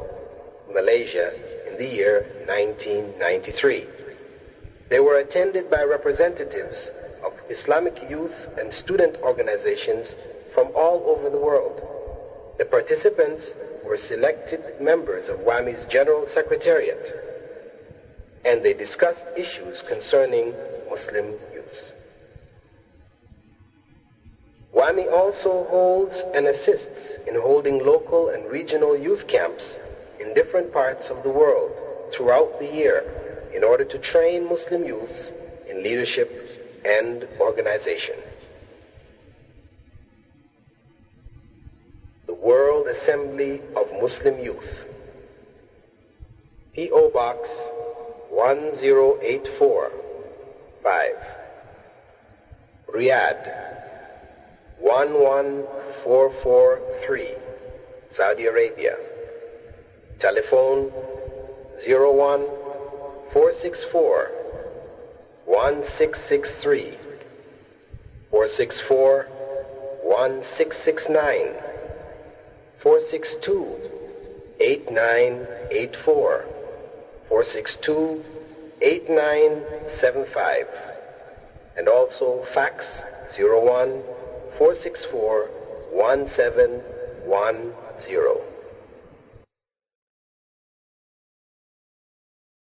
Malaysia in the year 1993. They were attended by representatives of Islamic youth and student organizations from all over the world. The participants were selected members of WAMI's General Secretariat, and they discussed issues concerning Muslim youth. WAMI also holds and assists in holding local and regional youth camps in different parts of the world throughout the year in order to train Muslim youths in leadership and organization. The World Assembly of Muslim Youth. P.O. Box 1084 5 Riyadh 11443 Saudi Arabia Telephone 01 464 1663 464 1669 462 8984 462 8975 and also fax 01 464 1710